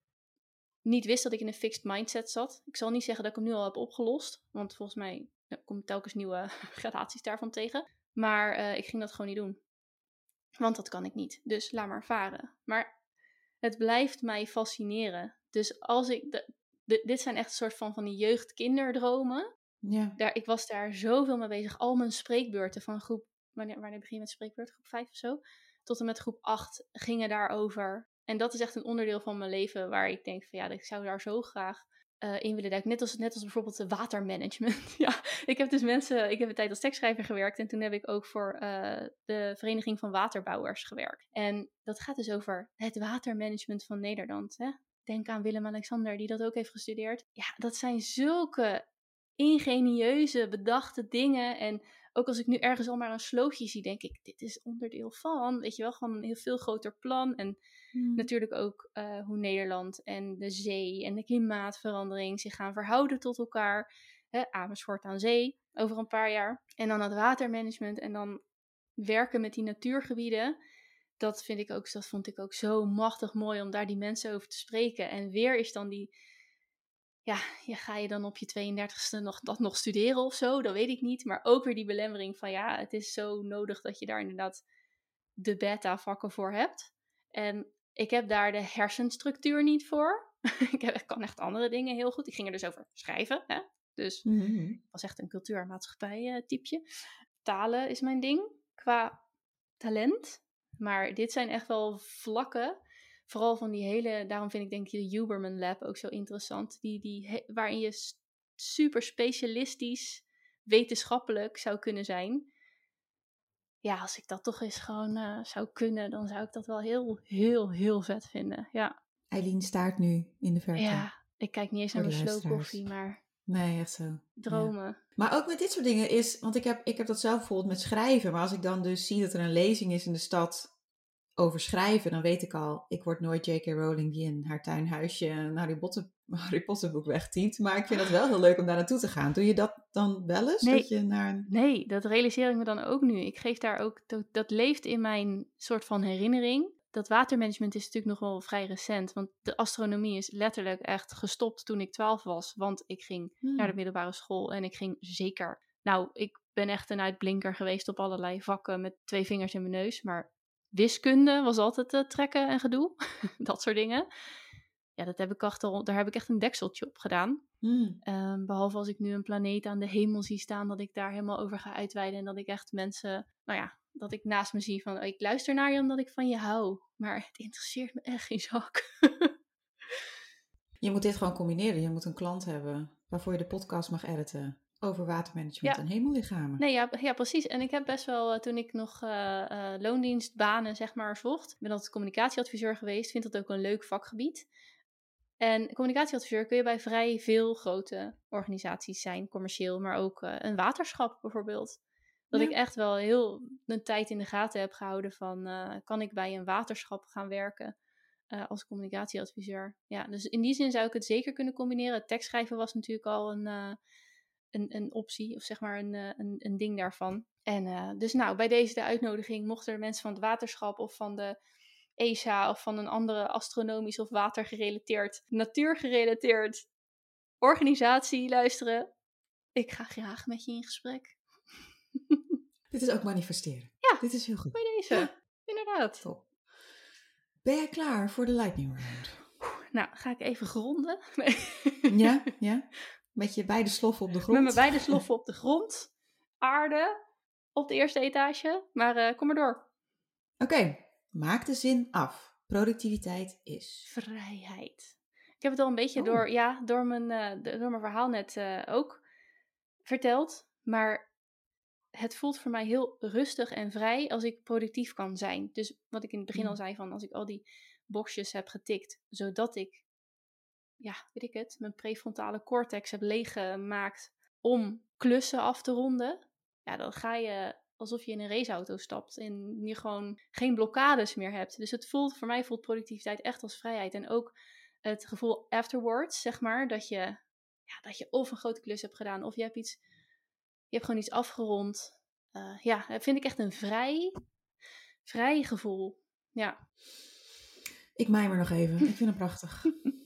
niet wist dat ik in een fixed mindset zat. Ik zal niet zeggen dat ik hem nu al heb opgelost, want volgens mij ja, kom ik telkens nieuwe *laughs* gradaties daarvan tegen. Maar eh, ik ging dat gewoon niet doen. Want dat kan ik niet. Dus laat maar varen. Maar het blijft mij fascineren. Dus als ik. De, de- dit zijn echt een soort van, van die jeugd-kinderdromen Ja. daar, ik was daar zoveel mee bezig. Al mijn spreekbeurten van groep, wanneer, wanneer begin je met spreekbeurt? Groep 5 of zo? Tot en met groep 8 gingen daarover. En dat is echt een onderdeel van mijn leven waar ik denk van ja, ik zou daar zo graag eh, in willen duiken. Net als, net als bijvoorbeeld de watermanagement. *laughs* ja, ik heb dus mensen, ik heb een tijd als tekstschrijver gewerkt en toen heb ik ook voor eh, de Vereniging van Waterbouwers gewerkt. En dat gaat dus over het watermanagement van Nederland. Hè? Denk aan Willem-Alexander, die dat ook heeft gestudeerd. Ja, dat zijn zulke ingenieuze, bedachte dingen. En ook als ik nu ergens al maar een slootje zie, denk ik, dit is onderdeel van. Weet je wel, gewoon een heel veel groter plan. En Mm. natuurlijk ook eh, hoe Nederland en de zee en de klimaatverandering zich gaan verhouden tot elkaar. Hè, Amersfoort aan zee over een paar jaar. En dan het watermanagement en dan werken met die natuurgebieden. Dat, vind ik ook, dat vond ik ook zo machtig mooi om daar die mensen over te spreken. En weer is dan die, ja, ja, ga je dan op je 32e nog, dat nog studeren of zo? Dat weet ik niet. Maar ook weer die belemmering van ja, het is zo nodig dat je daar inderdaad de beta-vakken voor hebt. En ik heb daar de hersenstructuur niet voor. *laughs* ik, heb, ik kan echt andere dingen heel goed. Ik ging er dus over schrijven. Hè? Dus ik was echt een cultuur- en maatschappij-typje. Talen is mijn ding qua talent. Maar dit zijn echt wel vlakken. Vooral van die hele, daarom vind ik denk ik de Huberman Lab ook zo interessant. Die, die, waarin je super specialistisch wetenschappelijk zou kunnen zijn. Ja, als ik dat toch eens gewoon eh, zou kunnen, dan zou ik dat wel heel, heel, heel vet vinden. Ja, Eileen staart nu in de verte. ja ik kijk niet eens naar mijn slow koffie, maar Nee, echt zo. Ja. dromen. Maar ook met dit soort dingen is, want ik heb, ik heb dat zelf bijvoorbeeld met schrijven. Maar als ik dan dus zie dat er een lezing is in de stad over schrijven, dan weet ik al, ik word nooit J.K. Rowling die in haar tuinhuisje een Harry Potter, *laughs* Harry Potter boek wegtiet. Maar ik vind het wel heel leuk om daar naartoe te gaan. Doe je dat dan wel eens? Nee. Dat je naar een... Nee, dat realiseer ik me dan ook nu. Ik geef daar ook, dat, dat leeft in mijn soort van herinnering. Dat watermanagement is natuurlijk nog wel vrij recent. Want de astronomie is letterlijk echt gestopt toen ik 12 was. Want ik ging Hmm. naar de middelbare school en ik ging zeker. Nou, ik ben echt een uitblinker geweest op allerlei vakken met twee vingers in mijn neus. Maar wiskunde was altijd eh, trekken en gedoe. *laughs* dat soort dingen. ja, dat heb ik echt al, daar heb ik echt een dekseltje op gedaan. Hmm. Ehm, behalve als ik nu een planeet aan de hemel zie staan, dat ik daar helemaal over ga uitweiden. En dat ik echt mensen, nou ja, dat ik naast me zie van, oh, ik luister naar je omdat ik van je hou. Maar het interesseert me echt geen zak. *laughs* Je moet dit gewoon combineren. Je moet een klant hebben waarvoor je de podcast mag editen over watermanagement Ja. en hemellichamen. Nee, ja, ja, precies. En ik heb best wel, eh, toen ik nog eh, eh, loondienstbanen, zeg maar, zocht, ben altijd communicatieadviseur geweest, vind dat ook een leuk vakgebied. En communicatieadviseur kun je bij vrij veel grote organisaties zijn, commercieel, maar ook een waterschap bijvoorbeeld. Dat Ja. ik echt wel heel een tijd in de gaten heb gehouden van, kan ik bij een waterschap gaan werken als communicatieadviseur? Ja, dus in die zin zou ik het zeker kunnen combineren. Het tekstschrijven was natuurlijk al een, een, een optie, of zeg maar een, eh, een, een ding daarvan. En eh, dus nou, bij deze de uitnodiging, mochten er mensen van het waterschap of van de ESA of van een andere astronomisch of watergerelateerd, natuurgerelateerd organisatie luisteren, ik ga graag met je in gesprek. *laughs* Dit is ook manifesteren. Ja. Dit is heel goed. Bij deze, inderdaad. Top. Ben jij klaar voor de lightning round? Nou, ga ik even gronden. Nee. Ja, ja. Met je beide sloffen op de grond. Met mijn beide *laughs* sloffen op de grond. Aarde op de eerste etage. Maar eh, kom maar door. Oké, maak de zin af. Productiviteit is. Vrijheid. Ik heb het al een beetje Oh. door, ja, door, mijn, eh, door mijn verhaal net eh, ook verteld. Maar het voelt voor mij heel rustig en vrij als ik productief kan zijn. Dus wat ik in het begin al zei, van als ik al die boxjes heb getikt, zodat ik, ja, weet ik het, mijn prefrontale cortex heb leeggemaakt om klussen af te ronden. Ja, dan ga je alsof je in een raceauto stapt en je gewoon geen blokkades meer hebt. Dus het voelt, voor mij voelt productiviteit echt als vrijheid. En ook het gevoel afterwards, zeg maar, dat je, ja, dat je of een grote klus hebt gedaan, of je hebt iets, je hebt gewoon iets afgerond. Eh, ja, dat vind ik echt een vrij, vrij gevoel. Ja, Ik mijmer nog even. Ik vind hem prachtig. *laughs*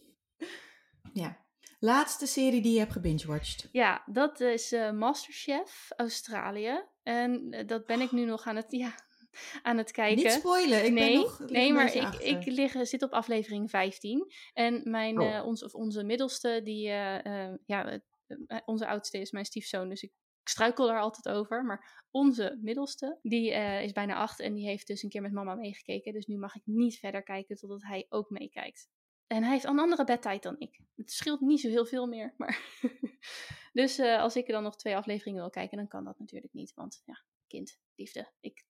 ja. Laatste serie die je hebt gebingewatcht. ja dat is eh, Masterchef Australië. En eh, dat ben ik nu nog aan het, *laughs* ja, aan het kijken. Niet spoilen. Ik nee, ben nog. nee maar ik, achter. ik lig, zit op aflevering 15. En mijn, Oh. eh, ons, of onze middelste, die, eh, eh, ja, eh, onze oudste is mijn stiefzoon, dus ik struikel daar altijd over. Maar onze middelste, die eh, is bijna acht en die heeft dus een keer met mama meegekeken. Dus nu mag ik niet verder kijken totdat hij ook meekijkt. En hij heeft een andere bedtijd dan ik. Het scheelt niet zo heel veel meer. Maar *laughs* dus eh, als ik er dan nog twee afleveringen wil kijken, dan kan dat natuurlijk niet. Want ja, kind, liefde. Ik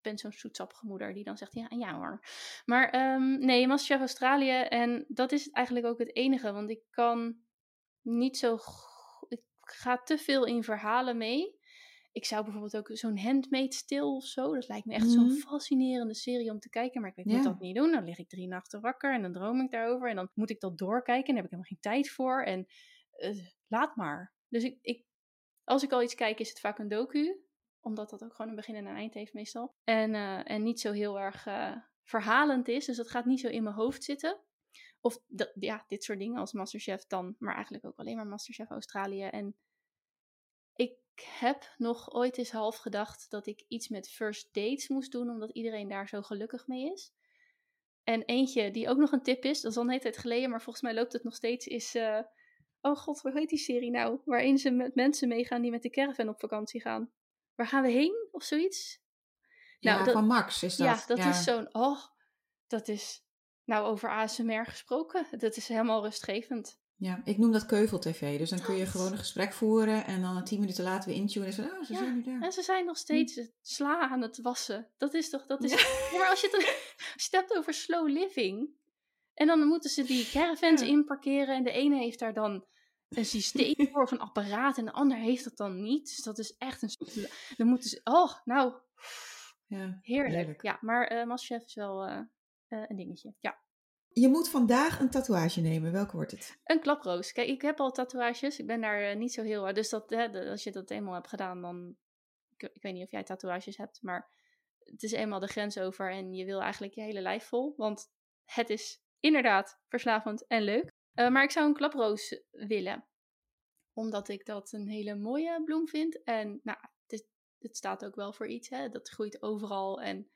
ben zo'n zoetsappige moeder die dan zegt ja, ja hoor. Maar ehm, nee, Masterchef Australië. En dat is eigenlijk ook het enige. Want ik kan niet zo... Ik ga te veel in verhalen mee. Ik zou bijvoorbeeld ook zo'n Handmade Stil of zo. Dat lijkt me echt zo'n Mhm. fascinerende serie om te kijken. Maar ik weet, Ja. moet dat niet doen. Dan lig ik drie nachten wakker en dan droom ik daarover. En dan moet ik dat doorkijken. En daar heb ik helemaal geen tijd voor. En eh, laat maar. Dus ik, ik, als ik al iets kijk, is het vaak een docu. Omdat dat ook gewoon een begin en een eind heeft meestal. En, eh, en niet zo heel erg eh, verhalend is. Dus dat gaat niet zo in mijn hoofd zitten. Of ja, dit soort dingen als Masterchef dan. Maar eigenlijk ook alleen maar Masterchef Australië. En heb nog ooit eens half gedacht dat ik iets met first dates moest doen. Omdat iedereen daar zo gelukkig mee is. En eentje die ook nog een tip is. Dat is al een hele tijd geleden. Maar volgens mij loopt het nog steeds. Is... eh, Oh god, hoe heet die serie nou? Waarin ze met mensen meegaan die met de caravan op vakantie gaan. Waar gaan we heen? Of zoiets? ja, nou, dat- van Max is dat. Ja, dat is zo'n... Oh, dat is... Nou, over ASMR gesproken. Dat is helemaal rustgevend. Ja, ik noem dat keuvel-tv. Dus dan kun je Dat. gewoon een gesprek voeren en dan tien minuten later weer intunen. En zo, oh, ze Ja, zijn nu daar. En ze zijn nog steeds het sla aan het wassen. Dat is toch... Dat is... Ja. Ja, maar als je, het, *laughs* als je het hebt over slow living... En dan moeten ze die caravans Ja. inparkeren. En de ene heeft daar dan een systeem voor of een apparaat. En de ander heeft dat dan niet. Dus dat is echt een... Dan moeten ze... Oh, nou... Ja. Heerlijk. Heerlijk. Ja, maar eh Masterchef is wel eh, eh, een dingetje. Ja. Je moet vandaag een tatoeage nemen. Welke wordt het? Een klaproos. Kijk, ik heb al tatoeages. Ik ben daar eh, niet zo heel... Dus dat, hè, als je dat eenmaal hebt gedaan, dan... Ik, weet niet of jij tatoeages hebt, maar het is eenmaal de grens over en je wil eigenlijk je hele lijf vol. Want het is inderdaad verslavend en leuk. Eh, maar ik zou een klaproos willen. Omdat ik dat een hele mooie bloem vind. En nou, het staat ook wel voor iets. Hè? Dat groeit overal en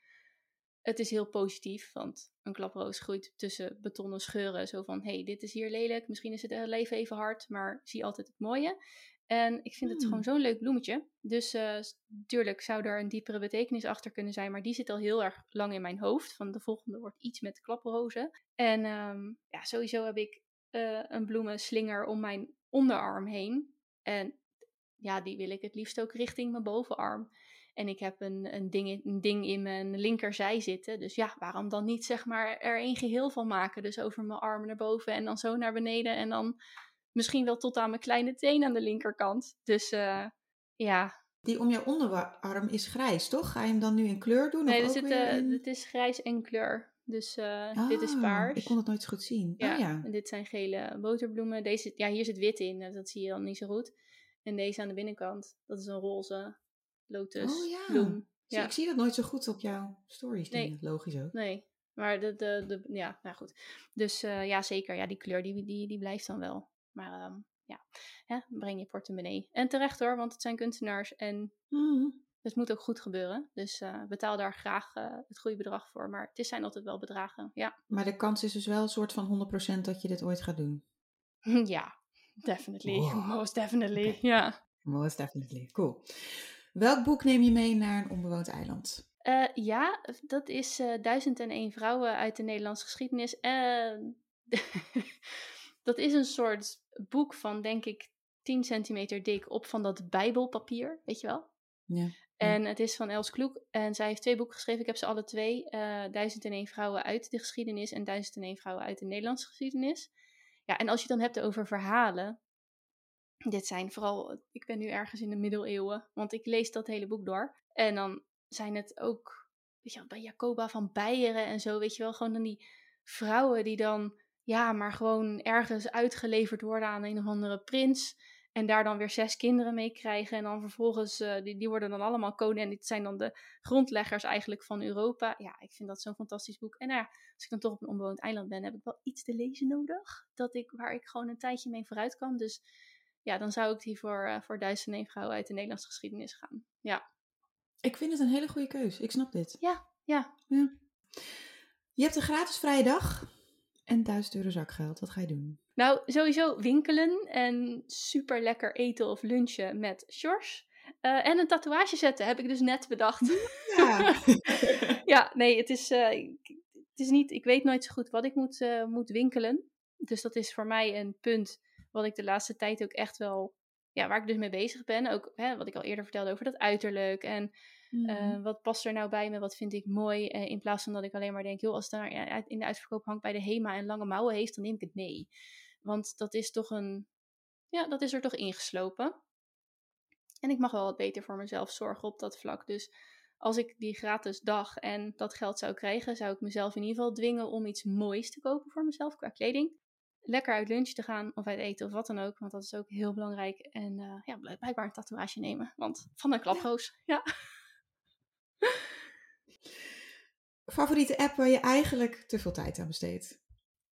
het is heel positief, want een klaproos groeit tussen betonnen scheuren. Zo van, hey, dit is hier lelijk, misschien is het leven even hard, maar zie altijd het mooie. En ik vind het Hmm. gewoon zo'n leuk bloemetje. Dus eh tuurlijk zou daar een diepere betekenis achter kunnen zijn, maar die zit al heel erg lang in mijn hoofd. Van de volgende wordt iets met klaprozen. En ehm, ja, sowieso heb ik eh, een bloemenslinger om mijn onderarm heen. En ja, die wil ik het liefst ook richting mijn bovenarm. En ik heb een, een, ding, in- een ding in mijn linkerzij zitten. Dus ja, waarom dan niet zeg maar er één geheel van maken? Dus over mijn armen naar boven en dan zo naar beneden. En dan misschien wel tot aan mijn kleine teen aan de linkerkant. Dus eh, ja, Die om jouw onderarm is grijs, toch? Ga je hem dan nu in kleur doen? nee, of het, eh, in- het is grijs en kleur. Dus eh, dit is Ah, paars. Ik kon het nooit zo goed zien. Ja, Oh ja. en dit zijn gele boterbloemen. Deze, ja, hier zit wit in, dat zie je dan niet zo goed. En deze aan de binnenkant, dat is een roze lotus Oh ja. bloem. Ja. Ik zie dat nooit zo goed op jouw stories. Nee. dingen. Logisch ook. Nee, maar de, de, de, ja, nou goed. Dus eh, ja, zeker. Ja, die kleur, die, die, die blijft dan wel. Maar ehm, ja, hè, breng je portemonnee. En terecht hoor, want het zijn kunstenaars en Mhm. het moet ook goed gebeuren. Dus eh, betaal daar graag eh, het goede bedrag voor. Maar het zijn altijd wel bedragen, ja. Maar de kans is dus wel een soort van 100% dat je dit ooit gaat doen. *laughs* ja, definitely. Wow. Most definitely, ja. Most definitely. Cool. Welk boek neem je mee naar een onbewoond eiland? Eh, ja, dat is eh 1001 vrouwen uit de Nederlandse geschiedenis. En *laughs* dat is een soort boek van, denk ik, 10 centimeter dik op van dat bijbelpapier, weet je wel? Ja. En het is van Els Kloek en zij heeft twee boeken geschreven. Ik heb ze alle twee. eh 1001 vrouwen uit de geschiedenis en 1001 vrouwen uit de Nederlandse geschiedenis. Ja, en als je het dan hebt over verhalen. Dit zijn vooral, ik ben nu ergens in de middeleeuwen, want ik lees dat hele boek door. En dan zijn het ook, weet je bij Jacoba van Beieren en zo, weet je wel, gewoon dan die vrouwen die dan, ja, maar gewoon ergens uitgeleverd worden aan een of andere prins. En daar dan weer zes kinderen mee krijgen. En dan vervolgens, eh, die, die worden dan allemaal koning. En dit zijn dan de grondleggers eigenlijk van Europa. Ja, ik vind dat zo'n fantastisch boek. En nou ja, als ik dan toch op een onbewoond eiland ben, heb ik wel iets te lezen nodig. Dat ik, waar ik gewoon een tijdje mee vooruit kan. Dus ja, dan zou ik die voor, eh voor vrouwen uit de Nederlandse geschiedenis gaan. Ja, Ik vind het een hele goede keus. Ik snap dit. ja, ja. Ja. Je hebt een gratis vrije dag en 1000 euro zakgeld. Wat ga je doen? Nou, sowieso winkelen en super lekker eten of lunchen met Sjors. Eh, en een tatoeage zetten, heb ik dus net bedacht. Ja. *laughs* ja, nee, het is, eh, ik, het is niet, ik weet nooit zo goed wat ik moet, moet winkelen. Dus dat is voor mij een punt wat ik de laatste tijd ook echt wel, ja, waar ik dus mee bezig ben. Ook hè, wat ik al eerder vertelde over dat uiterlijk en Mhm. eh, wat past er nou bij me, wat vind ik mooi. eh, in plaats van dat ik alleen maar denk, joh, als het daar ja, in de uitverkoop hangt bij de HEMA en lange mouwen heeft, dan neem ik het mee. Want dat is toch een, ja, dat is er toch ingeslopen. En ik mag wel wat beter voor mezelf zorgen op dat vlak. Dus als ik die gratis dag en dat geld zou krijgen, zou ik mezelf in ieder geval dwingen om iets moois te kopen voor mezelf qua kleding. Lekker uit lunch te gaan of uit eten of wat dan ook, want dat is ook heel belangrijk. En eh, ja, blijk- blijkbaar een tatoeage nemen, want van een klaproos. Ja. *laughs* Favoriete app waar je eigenlijk te veel tijd aan besteedt?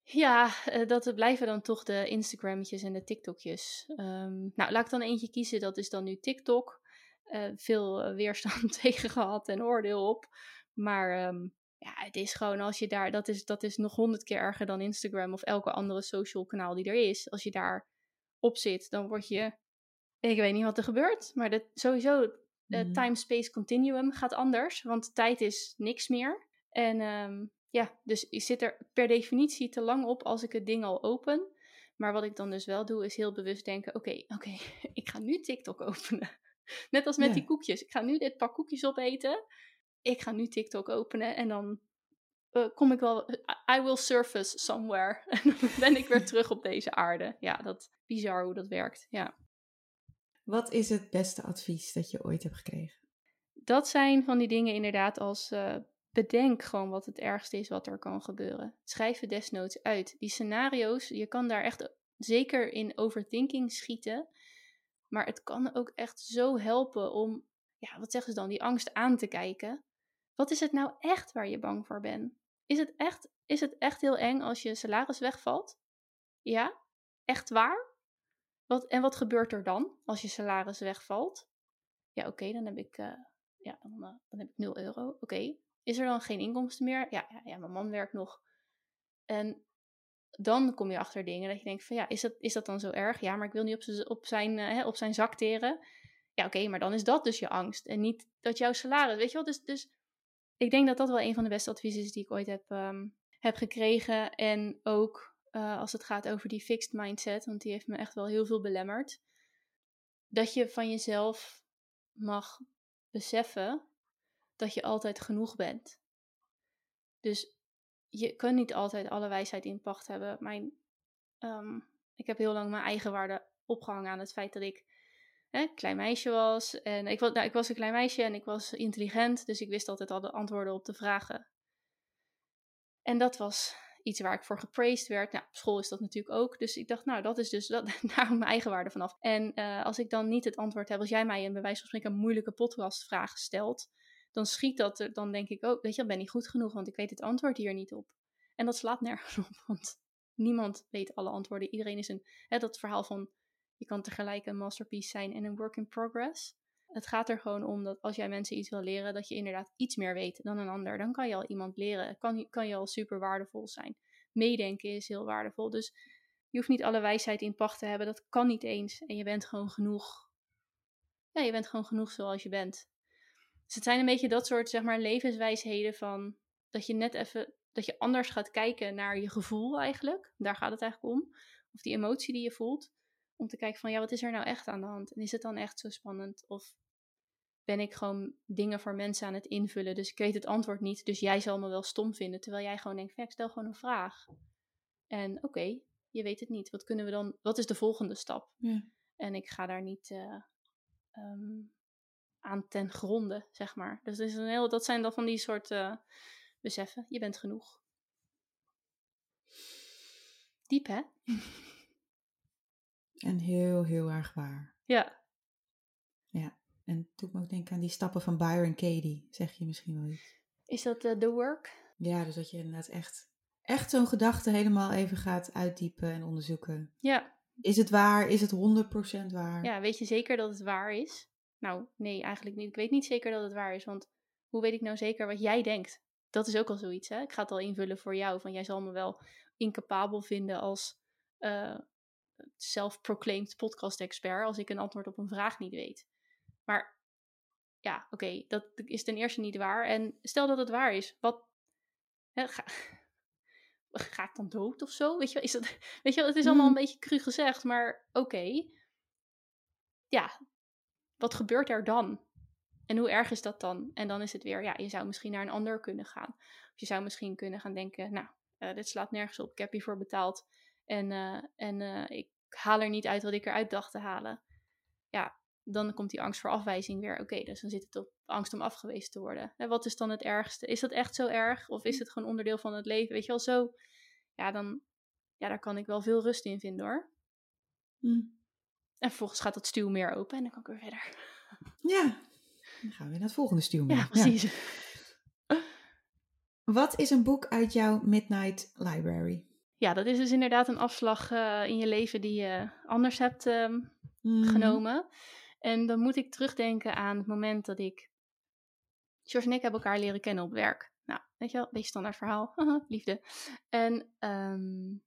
Ja, eh, dat blijven dan toch de Instagrammetjes en de TikTokjes. Ehm, nou, laat ik dan eentje kiezen. Dat is dan nu TikTok. Eh, veel weerstand *laughs* tegen gehad en oordeel op. Maar ehm, ja, het is gewoon als je daar... Dat is, dat is nog honderd keer erger dan Instagram of elke andere social kanaal die er is. Als je daar op zit, dan word je... Ik weet niet wat er gebeurt, maar dat, sowieso... Het Mhm. time-space continuum gaat anders, want tijd is niks meer. En ehm, ja, dus ik zit er per definitie te lang op als ik het ding al open. Maar wat ik dan dus wel doe, is heel bewust denken: oké, oké, *laughs* ik ga nu TikTok openen. Net als met Ja. die koekjes. Ik ga nu dit pak koekjes opeten. Ik ga nu TikTok openen en dan eh, kom ik wel. I will surface somewhere. *laughs* En dan ben ik weer *laughs* terug op deze aarde. Ja, dat bizar hoe dat werkt. Ja. Wat is het beste advies dat je ooit hebt gekregen? dat zijn van die dingen inderdaad als eh, bedenk gewoon wat het ergste is wat er kan gebeuren. Schrijf het desnoods uit. Die scenario's, je kan daar echt zeker in overthinking schieten. Maar het kan ook echt zo helpen om, ja, wat zeggen ze dan, die angst aan te kijken. Wat is het nou echt waar je bang voor bent? Is het echt, is het echt heel eng als je salaris wegvalt? Ja? Echt waar? Wat, en wat gebeurt er dan als je salaris wegvalt? Ja, oké, dan heb ik, eh, ja, dan, eh, dan heb ik 0 euro. Oké, is er dan geen inkomsten meer? Ja, ja, ja, mijn man werkt nog. En dan kom je achter dingen dat je denkt van ja, is dat, is dat dan zo erg? Ja, maar ik wil niet op, zijn op, zijn, uh, op zijn zak teren. Ja, oké, maar dan is dat dus je angst. En niet dat jouw salaris, weet je wel? Dus, dus ik denk dat dat wel een van de beste adviezen is die ik ooit heb, um, heb gekregen. En ook uh, als het gaat over die fixed mindset, want die heeft me echt wel heel veel belemmerd. Dat je van jezelf mag beseffen dat je altijd genoeg bent. Dus je kunt niet altijd alle wijsheid in pacht hebben. Mijn, um, ik heb heel lang mijn eigen waarde opgehangen aan het feit dat ik hè, klein meisje was. En ik, nou, ik was een klein meisje en ik was intelligent, dus ik wist altijd al de antwoorden op de vragen. En dat was iets waar ik voor gepraised werd. Nou, op school is dat natuurlijk ook. Dus ik dacht, nou, dat is dus dat, *laughs* daar mijn eigen waarde vanaf. En uh, als ik dan niet het antwoord heb, als jij mij een bij van spreken een moeilijke podcastvraag stelt, dan schiet dat er, dan denk ik ook, weet je, ik ben niet goed genoeg, want ik weet het antwoord hier niet op. En dat slaat nergens op, want niemand weet alle antwoorden. Iedereen is een, hè, dat verhaal van, je kan tegelijk een masterpiece zijn en een work in progress. Het gaat er gewoon om dat als jij mensen iets wil leren, dat je inderdaad iets meer weet dan een ander. Dan kan je al iemand leren, kan, kan je al super waardevol zijn. Meedenken is heel waardevol, dus je hoeft niet alle wijsheid in pacht te hebben, dat kan niet eens. En je bent gewoon genoeg. Ja, je bent gewoon genoeg zoals je bent. Dus het zijn een beetje dat soort, zeg maar, levenswijsheden van dat je net even, dat je anders gaat kijken naar je gevoel eigenlijk. Daar gaat het eigenlijk om. Of die emotie die je voelt. Om te kijken van, ja, wat is er nou echt aan de hand? En is het dan echt zo spannend? Of ben ik gewoon dingen voor mensen aan het invullen? Dus ik weet het antwoord niet, dus jij zal me wel stom vinden. Terwijl jij gewoon denkt, ja, ik stel gewoon een vraag. En oké, je weet het niet. Wat kunnen we dan, wat is de volgende stap? Ja. En ik ga daar niet uh, um, aan ten gronde, zeg maar. Dus dat, is een heel, dat zijn dan van die soort uh, beseffen. Je bent genoeg. Diep, hè? *laughs* En heel, heel erg waar. Ja. Ja. En toen me ook denken aan die stappen van Byron Katie. Zeg je misschien wel iets. Is dat de uh, work? Ja, dus dat je inderdaad echt, echt zo'n gedachte helemaal even gaat uitdiepen en onderzoeken. Ja. Is het waar? Is het 100% waar? Ja, weet je zeker dat het waar is? Nou, nee, eigenlijk niet. Ik weet niet zeker dat het waar is, want hoe weet ik nou zeker wat jij denkt? Dat is ook al zoiets, hè? Ik ga het al invullen voor jou, van jij zal me wel incapabel vinden als uh, self-proclaimed podcast-expert als ik een antwoord op een vraag niet weet. Maar ja, oké, okay, dat is ten eerste niet waar. En stel dat het waar is, wat... Hè, ga, *laughs* ga ik dan dood of zo? Weet je wel, is dat, *laughs* weet je het is allemaal een beetje cru gezegd, maar oké. Okay. Ja, wat gebeurt er dan? En hoe erg is dat dan? En dan is het weer, ja, je zou misschien naar een ander kunnen gaan. Of je zou misschien kunnen gaan denken, nou, uh, dit slaat nergens op, ik heb hiervoor betaald. En, uh, en uh, ik haal er niet uit wat ik eruit dacht te halen. Ja, dan komt die angst voor afwijzing weer. Oké, okay, dus dan zit het op angst om afgewezen te worden. En wat is dan het ergste? Is dat echt zo erg? Of is het gewoon onderdeel van het leven? Weet je wel, zo. Ja, dan, ja, daar kan ik wel veel rust in vinden hoor. Mm. En vervolgens gaat dat stuw meer open en dan kan ik weer verder. Ja, dan gaan we weer naar het volgende stuw *laughs* meer. Ja, precies. Ja. Wat is een boek uit jouw Midnight Library? Ja, dat is dus inderdaad een afslag uh, in je leven die je anders hebt um, mm. genomen. En dan moet ik terugdenken aan het moment dat ik. George en ik hebben elkaar leren kennen op werk. Nou, weet je wel, beetje standaard verhaal. *laughs* Liefde. En um,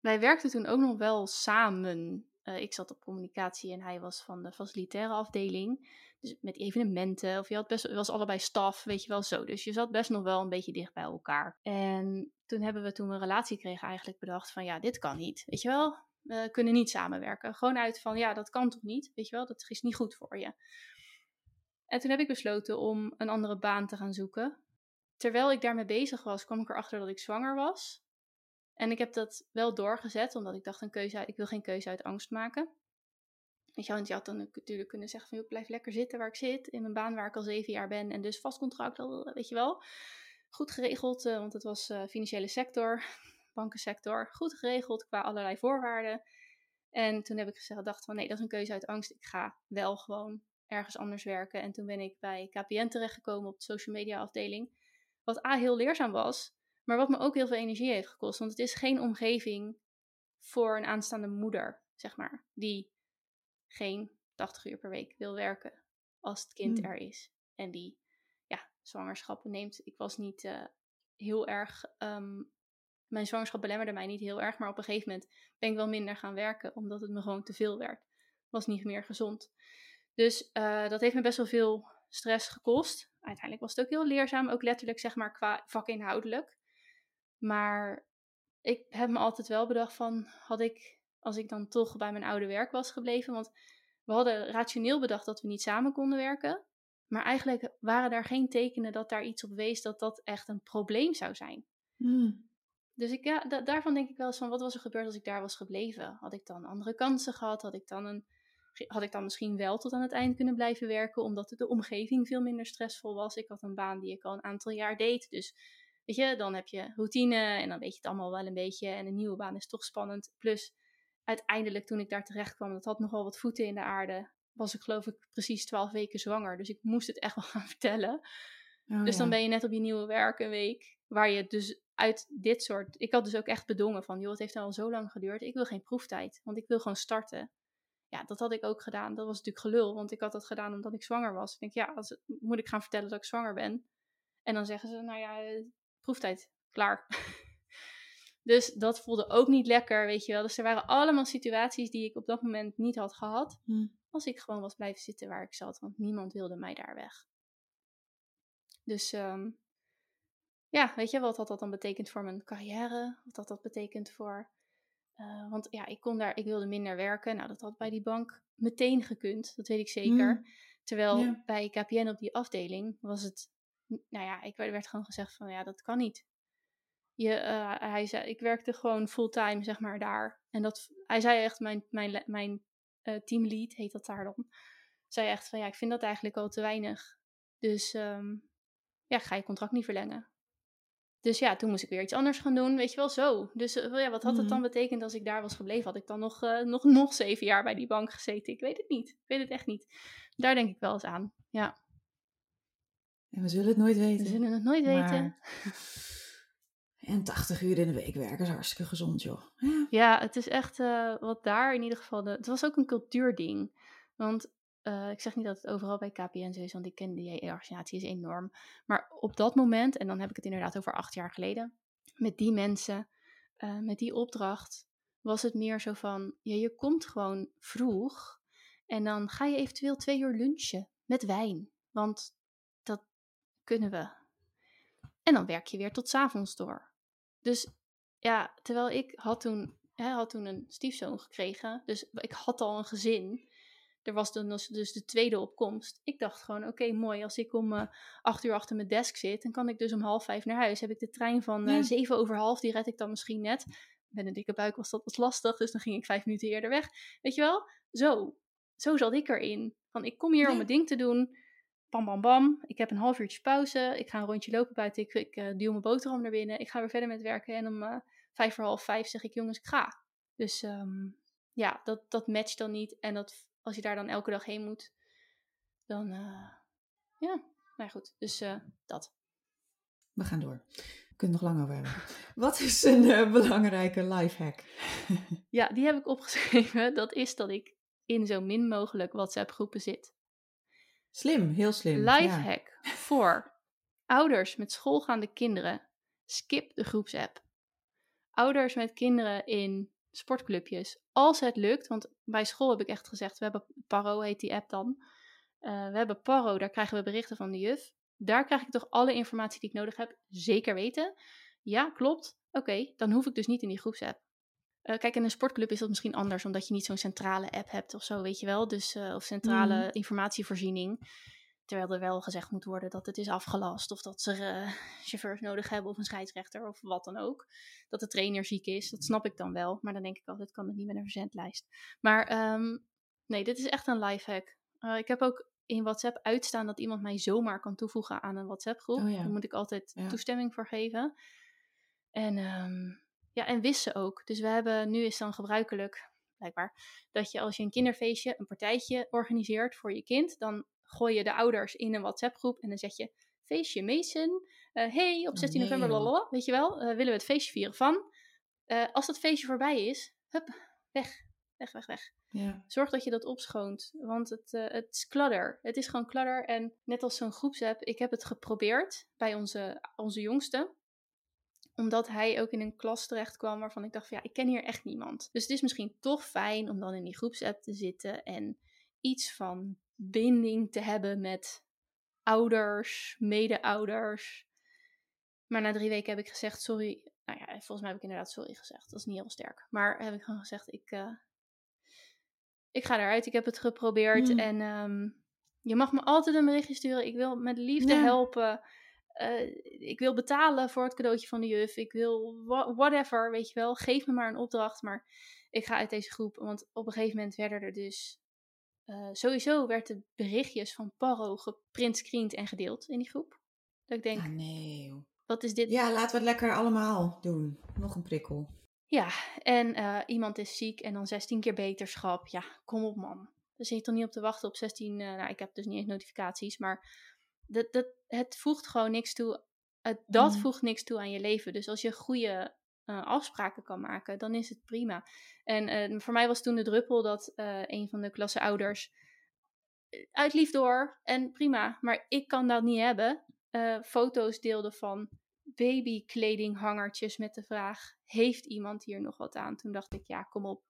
wij werkten toen ook nog wel samen. Uh, ik zat op communicatie en hij was van de facilitaire afdeling. Dus met evenementen. Of je had best, was allebei staf, weet je wel zo. Dus je zat best nog wel een beetje dicht bij elkaar. En toen hebben we, toen we een relatie kregen, eigenlijk bedacht van ja, dit kan niet. Weet je wel, we kunnen niet samenwerken. Gewoon uit van ja, dat kan toch niet? Weet je wel, dat is niet goed voor je. En toen heb ik besloten om een andere baan te gaan zoeken. Terwijl ik daarmee bezig was, kwam ik erachter dat ik zwanger was. En ik heb dat wel doorgezet, omdat ik dacht, een keuze ik wil geen keuze uit angst maken. Weet je, want je had dan natuurlijk kunnen zeggen van, ik blijf lekker zitten waar ik zit, in mijn baan waar ik al zeven jaar ben, en dus vast contract, weet je wel. Goed geregeld, want het was uh, financiële sector, *laughs* bankensector, goed geregeld qua allerlei voorwaarden. En toen heb ik gezegd, gedacht van, nee, dat is een keuze uit angst. Ik ga wel gewoon ergens anders werken. En toen ben ik bij KPN terechtgekomen op de social media afdeling. Wat A, heel leerzaam was, maar wat me ook heel veel energie heeft gekost. Want het is geen omgeving voor een aanstaande moeder, zeg maar, die geen 80 uur per week wil werken als het kind Hmm. er is. En die ja, zwangerschappen neemt. Ik was niet eh, heel erg. ehm, mijn zwangerschap belemmerde mij niet heel erg. Maar op een gegeven moment ben ik wel minder gaan werken. Omdat het me gewoon te veel werd. Was niet meer gezond. Dus eh, dat heeft me best wel veel stress gekost. Uiteindelijk was het ook heel leerzaam. Ook letterlijk, zeg maar, qua vakinhoudelijk. Maar ik heb me altijd wel bedacht van, had ik, als ik dan toch bij mijn oude werk was gebleven, want we hadden rationeel bedacht dat we niet samen konden werken, maar eigenlijk waren daar geen tekenen dat daar iets op wees dat dat echt een probleem zou zijn. Hmm. Dus ik, ja, da- daarvan denk ik wel eens van, wat was er gebeurd als ik daar was gebleven? Had ik dan andere kansen gehad? Had ik dan, een, had ik dan misschien wel tot aan het eind kunnen blijven werken, omdat de omgeving veel minder stressvol was? Ik had een baan die ik al een aantal jaar deed, dus weet je, dan heb je routine en dan weet je het allemaal wel een beetje. En een nieuwe baan is toch spannend. Plus, uiteindelijk toen ik daar terecht kwam, dat had nogal wat voeten in de aarde, was ik geloof ik precies twaalf weken zwanger. Dus ik moest het echt wel *laughs* gaan vertellen. Oh, Dus dan ja. ben je net op je nieuwe werk een week, waar je dus uit dit soort... Ik had dus ook echt bedongen van, joh, het heeft nou al zo lang geduurd. Ik wil geen proeftijd, want ik wil gewoon starten. Ja, dat had ik ook gedaan. Dat was natuurlijk gelul, want ik had dat gedaan omdat ik zwanger was. Ik denk, ja, als, moet ik gaan vertellen dat ik zwanger ben? En dan zeggen ze, nou ja, proeftijd, klaar. *laughs* dus dat voelde ook niet lekker, weet je wel. Dus er waren allemaal situaties die ik op dat moment niet had gehad. Hmm. Als ik gewoon was blijven zitten waar ik zat, want niemand wilde mij daar weg. Dus ehm, ja, weet je wat had dat dan betekend voor mijn carrière? Wat had dat betekend voor... eh, want ja, ik kon daar, ik wilde minder werken. Nou, dat had bij die bank meteen gekund, dat weet ik zeker. Mm. Terwijl Ja. bij KPN op die afdeling was het, nou ja, ik werd gewoon gezegd van ja, dat kan niet. Je, eh, hij zei, ik werkte gewoon fulltime, zeg maar, daar. En dat, hij zei echt, mijn, mijn, mijn eh, teamlead heet dat daar dan, zei echt van ja, ik vind dat eigenlijk al te weinig. Dus ehm, ja, ga je contract niet verlengen. Dus ja, toen moest ik weer iets anders gaan doen, weet je wel, zo. Dus eh, ja, wat had het dan Mhm. betekend als ik daar was gebleven? Had ik dan nog, nog, nog zeven jaar bij die bank gezeten? Ik weet het niet. Ik weet het echt niet. Daar denk ik wel eens aan. Ja, En we zullen het nooit we weten. zullen het nooit Maar- weten. *laughs* En 80 uur in de week werken is hartstikke gezond, joh. Ja. Ja, het is echt eh, wat daar in ieder geval. De, het was ook een cultuurding. Want eh, ik zeg niet dat het overal bij KPN zo is, want ik ken die organisatie is enorm. Maar op dat moment, en dan heb ik het inderdaad over acht jaar geleden, met die mensen, eh, met die opdracht, was het meer zo van: ja, je komt gewoon vroeg en dan ga je eventueel twee uur lunchen met wijn. Want kunnen we. En dan werk je weer tot avonds door. Dus ja, terwijl ik had toen, hè, had toen een stiefzoon gekregen. Dus ik had al een gezin. Er was dan dus, dus de tweede opkomst. Ik dacht gewoon, oké, mooi. Als ik om eh, acht uur achter mijn desk zit, dan kan ik dus om half vijf naar huis. Heb ik de trein van eh, Ja. zeven over half, die red ik dan misschien net. Met een dikke buik was dat wat lastig, dus dan ging ik vijf minuten eerder weg. Weet je wel? Zo. Zo zat ik erin. Van, ik kom hier om mijn ding te doen. Bam, bam, bam. Ik heb een half uurtje pauze. Ik ga een rondje lopen buiten. Ik, ik eh, duw mijn boterham naar binnen. Ik ga weer verder met werken. En om eh, vijf voor half vijf zeg ik, jongens, ik ga. Dus ehm, ja, dat, dat matcht dan niet. En dat, als je daar dan elke dag heen moet, dan eh, ja, maar goed. Dus dat. We gaan door. We kunnen nog lang over hebben. *laughs* Wat is een belangrijke lifehack? *laughs* Ja, die heb ik opgeschreven. Dat is dat ik in zo min mogelijk WhatsApp groepen zit. Slim, heel slim. ja. Lifehack voor ouders met schoolgaande kinderen. Skip de groepsapp. Ouders met kinderen in sportclubjes. Als het lukt, want bij school heb ik echt gezegd, we hebben Paro, heet die app dan. Eh, we hebben Paro, daar krijgen we berichten van de juf. Daar krijg ik toch alle informatie die ik nodig heb. Zeker weten. Ja, klopt. Oké, dan hoef ik dus niet in die groepsapp. Eh, kijk, in een sportclub is dat misschien anders, omdat je niet zo'n centrale app hebt of zo, weet je wel. Dus, eh, of centrale Mhm. informatievoorziening. Terwijl er wel gezegd moet worden dat het is afgelast. Of dat ze eh, chauffeurs nodig hebben of een scheidsrechter of wat dan ook. Dat de trainer ziek is. Dat snap ik dan wel. Maar dan denk ik altijd, kan het niet met een verzendlijst. Maar ehm, nee, dit is echt een lifehack. Eh ik heb ook in WhatsApp uitstaan dat iemand mij zomaar kan toevoegen aan een WhatsApp groep. Oh ja. Daar moet ik altijd Ja. toestemming voor geven. En, ehm, ja, en wissen ook. Dus we hebben, nu is dan gebruikelijk, blijkbaar, dat je als je een kinderfeestje, een partijtje organiseert voor je kind, dan gooi je de ouders in een WhatsApp groep en dan zeg je feestje Mason. Eh, hey, op 16 nee, november, blablabla, weet je wel, eh, willen we het feestje vieren van. Eh, als dat feestje voorbij is, hup, weg, weg, weg, weg. Ja. Zorg dat je dat opschoont, want het, uh, het is kladder. Het is gewoon kladder. En net als zo'n groepsapp, ik heb het geprobeerd bij onze, onze jongste omdat hij ook in een klas terecht kwam waarvan ik dacht van ja, ik ken hier echt niemand. Dus het is misschien toch fijn om dan in die groepsapp te zitten en iets van binding te hebben met ouders, mede-ouders. Maar na drie weken heb ik gezegd, sorry. Nou ja, volgens mij heb ik inderdaad sorry gezegd. Dat is niet heel sterk. Maar heb ik gewoon gezegd, ik, uh, ik ga eruit. Ik heb het geprobeerd. Mm. En um, je mag me altijd een berichtje sturen. Ik wil met liefde Ja. helpen. Uh, ik wil betalen voor het cadeautje van de juf. Ik wil wha- whatever, weet je wel. Geef me maar een opdracht. Maar ik ga uit deze groep. Want op een gegeven moment werden er dus... Uh, sowieso werd de berichtjes van Paro geprintscreend en gedeeld in die groep. Dat ik denk, Ah, nee, wat is dit? Ja, laten we het lekker allemaal doen. Nog een prikkel. Ja, en uh, iemand is ziek en dan 16 keer beterschap. Ja, kom op man. Daar zit je toch niet op te wachten op 16... Uh, nou, ik heb dus niet eens notificaties, maar... Dat, dat, het voegt gewoon niks toe. Het, dat Mhm. voegt niks toe aan je leven. Dus als je goede uh, afspraken kan maken, dan is het prima. En uh, voor mij was toen de druppel dat uh, een van de klasseouders uit liefde hoor en prima, maar ik kan dat niet hebben. Foto's deelde van babykledinghangertjes met de vraag: heeft iemand hier nog wat aan? Toen dacht ik, ja, kom op.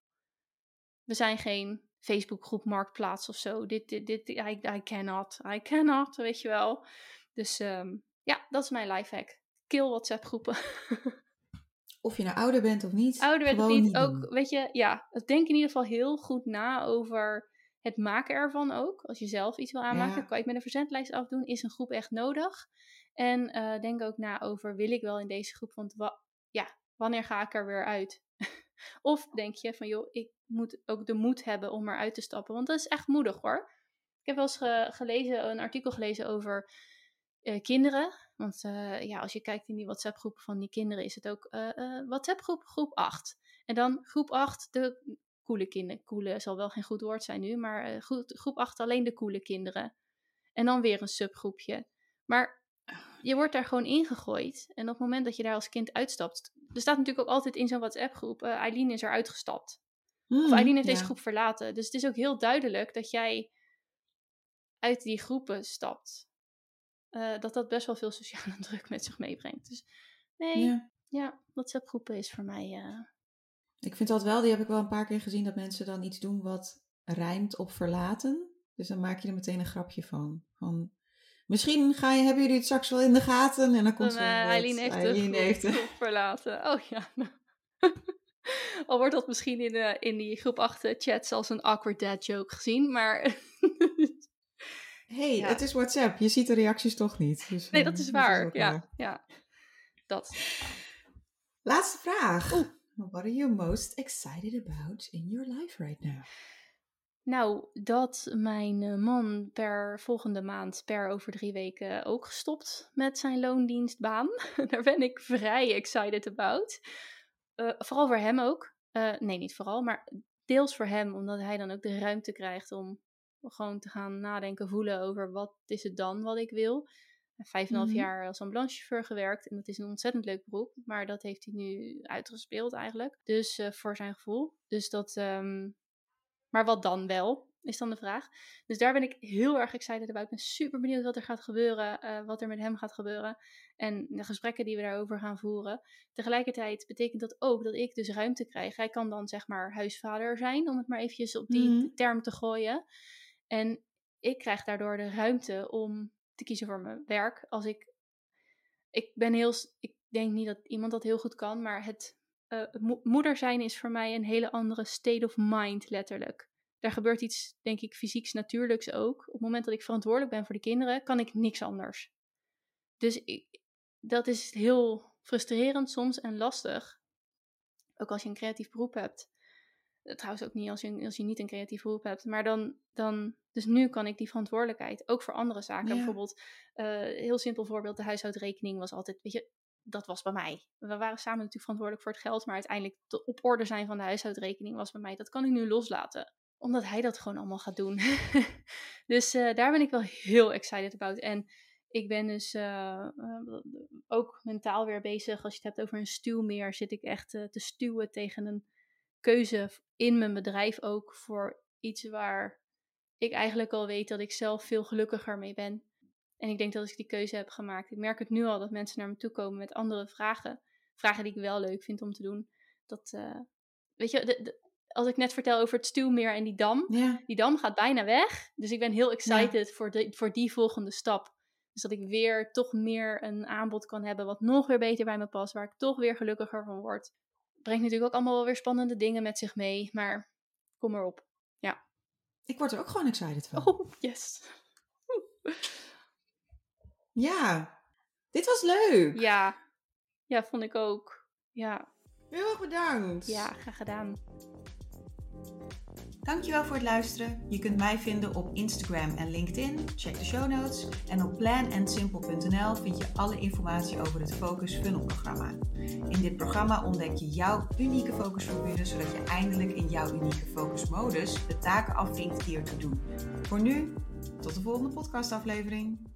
We zijn geen Facebookgroep Marktplaats of zo. Dit, dit, dit, I, I cannot, I cannot, weet je wel. Dus um, ja, dat is mijn lifehack. Kill WhatsApp groepen. *laughs* Of je nou ouder bent of niet. Ouder bent of niet, niet ook, weet je, ja, denk in ieder geval heel goed na over het maken ervan ook. Als je zelf iets wil aanmaken, Ja. kan het met een verzendlijst afdoen. Is een groep echt nodig? En uh, denk ook na over, wil ik wel in deze groep? Want wa ja, wanneer ga ik er weer uit? Of denk je van, joh, ik moet ook de moed hebben om eruit te stappen. Want dat is echt moedig hoor. Ik heb wel eens ge gelezen, een artikel gelezen over uh, kinderen. Want uh, ja, als je kijkt in die WhatsApp-groepen van die kinderen, is het ook uh, WhatsApp-groep groep 8. En dan groep 8, de coole kinderen. Coole zal wel geen goed woord zijn nu, maar groep, groep 8 alleen de coole kinderen. En dan weer een subgroepje. Maar je wordt daar gewoon ingegooid. En op het moment dat je daar als kind uitstapt. Er staat natuurlijk ook altijd in zo'n WhatsApp-groep: uh, Eileen is er uitgestapt. Hmm, of Eileen heeft ja. deze groep verlaten. Dus het is ook heel duidelijk dat jij uit die groepen stapt. Uh, dat dat best wel veel sociale *laughs* druk met zich meebrengt. Dus nee, ja, ja WhatsApp-groepen is voor mij. Uh... Ik vind dat wel, die heb ik wel een paar keer gezien, dat mensen dan iets doen wat rijmt op verlaten. Dus dan maak je er meteen een grapje van. van misschien ga je, hebben jullie het straks wel in de gaten en dan komt dan, uh, Eileen heeft, Eileen de groep *laughs* verlaten. Oh ja. *laughs* Al wordt dat misschien in, in die groep 8 chats als een awkward dad joke gezien, maar *laughs* hey, ja. het is WhatsApp. Je ziet de reacties toch niet. Dus, nee, dat is waar. is ja, waar. ja, dat. Laatste vraag. Oeh. What are you most excited about in your life right now? Nou, dat mijn man per volgende maand, per over drie weken, ook gestopt met zijn loondienstbaan. *laughs* Daar ben ik vrij excited about. Uh, vooral voor hem ook. Uh, nee, niet vooral, maar deels voor hem, omdat hij dan ook de ruimte krijgt om gewoon te gaan nadenken, voelen over wat is het dan wat ik wil. Vijf en een half Mhm. jaar als ambulancechauffeur gewerkt en dat is een ontzettend leuk beroep, maar dat heeft hij nu uitgespeeld eigenlijk. Dus uh, voor zijn gevoel. Dus dat, um, maar wat dan wel, is dan de vraag. Dus daar ben ik heel erg excited about. Ik ben super benieuwd wat er gaat gebeuren, uh, wat er met hem gaat gebeuren en de gesprekken die we daarover gaan voeren. Tegelijkertijd betekent dat ook dat ik dus ruimte krijg. Hij kan dan zeg maar huisvader zijn, om het maar eventjes op die Mhm. term te gooien. En ik krijg daardoor de ruimte om te kiezen voor mijn werk. Als ik, ik ben heel, ik denk niet dat iemand dat heel goed kan, maar het uh, mo moeder zijn is voor mij een hele andere state of mind, letterlijk. Daar gebeurt iets, denk ik, fysieks natuurlijks ook. Op het moment dat ik verantwoordelijk ben voor de kinderen, kan ik niks anders. Dus ik, dat is heel frustrerend soms en lastig. Ook als je een creatief beroep hebt. Trouwens ook niet als je, als je niet een creatief beroep hebt. Maar dan, dan, dus nu kan ik die verantwoordelijkheid ook voor andere zaken. Ja. Bijvoorbeeld, uh, heel simpel voorbeeld, de huishoudrekening was altijd, weet je, dat was bij mij. We waren samen natuurlijk verantwoordelijk voor het geld, maar uiteindelijk de op orde zijn van de huishoudrekening was bij mij. Dat kan ik nu loslaten, omdat hij dat gewoon allemaal gaat doen. *laughs* dus uh, daar ben ik wel heel excited about. En ik ben dus uh, uh, ook mentaal weer bezig. Als je het hebt over een stuwmeer, zit ik echt te stuwen tegen een keuze in mijn bedrijf ook voor iets waar ik eigenlijk al weet dat ik zelf veel gelukkiger mee ben. En ik denk dat ik die keuze heb gemaakt. Ik merk het nu al dat mensen naar me toe komen met andere vragen. Vragen die ik wel leuk vind om te doen. Dat, uh, weet je, de, als ik net vertel over het stuwmeer en die dam. Ja. Die dam gaat bijna weg. Dus ik ben heel excited voor, de, voor die volgende stap. Dus dat ik weer toch meer een aanbod kan hebben wat nog weer beter bij me past. Waar ik toch weer gelukkiger van word. Brengt natuurlijk ook allemaal wel weer spannende dingen met zich mee. Maar kom erop. Ja. Ik word er ook gewoon excited van. Oh, yes. Ja, dit was leuk. Ja, ja, vond ik ook. Ja. Heel erg bedankt. Ja, graag gedaan. Dankjewel voor het luisteren. Je kunt mij vinden op Instagram en LinkedIn. Check de show notes. En op planandsimple.nl vind je alle informatie over het Focus Funnel programma. In dit programma ontdek je jouw unieke focusformule, zodat je eindelijk in jouw unieke focusmodus de taken afvinkt die ertoe doen. Voor nu, tot de volgende podcastaflevering.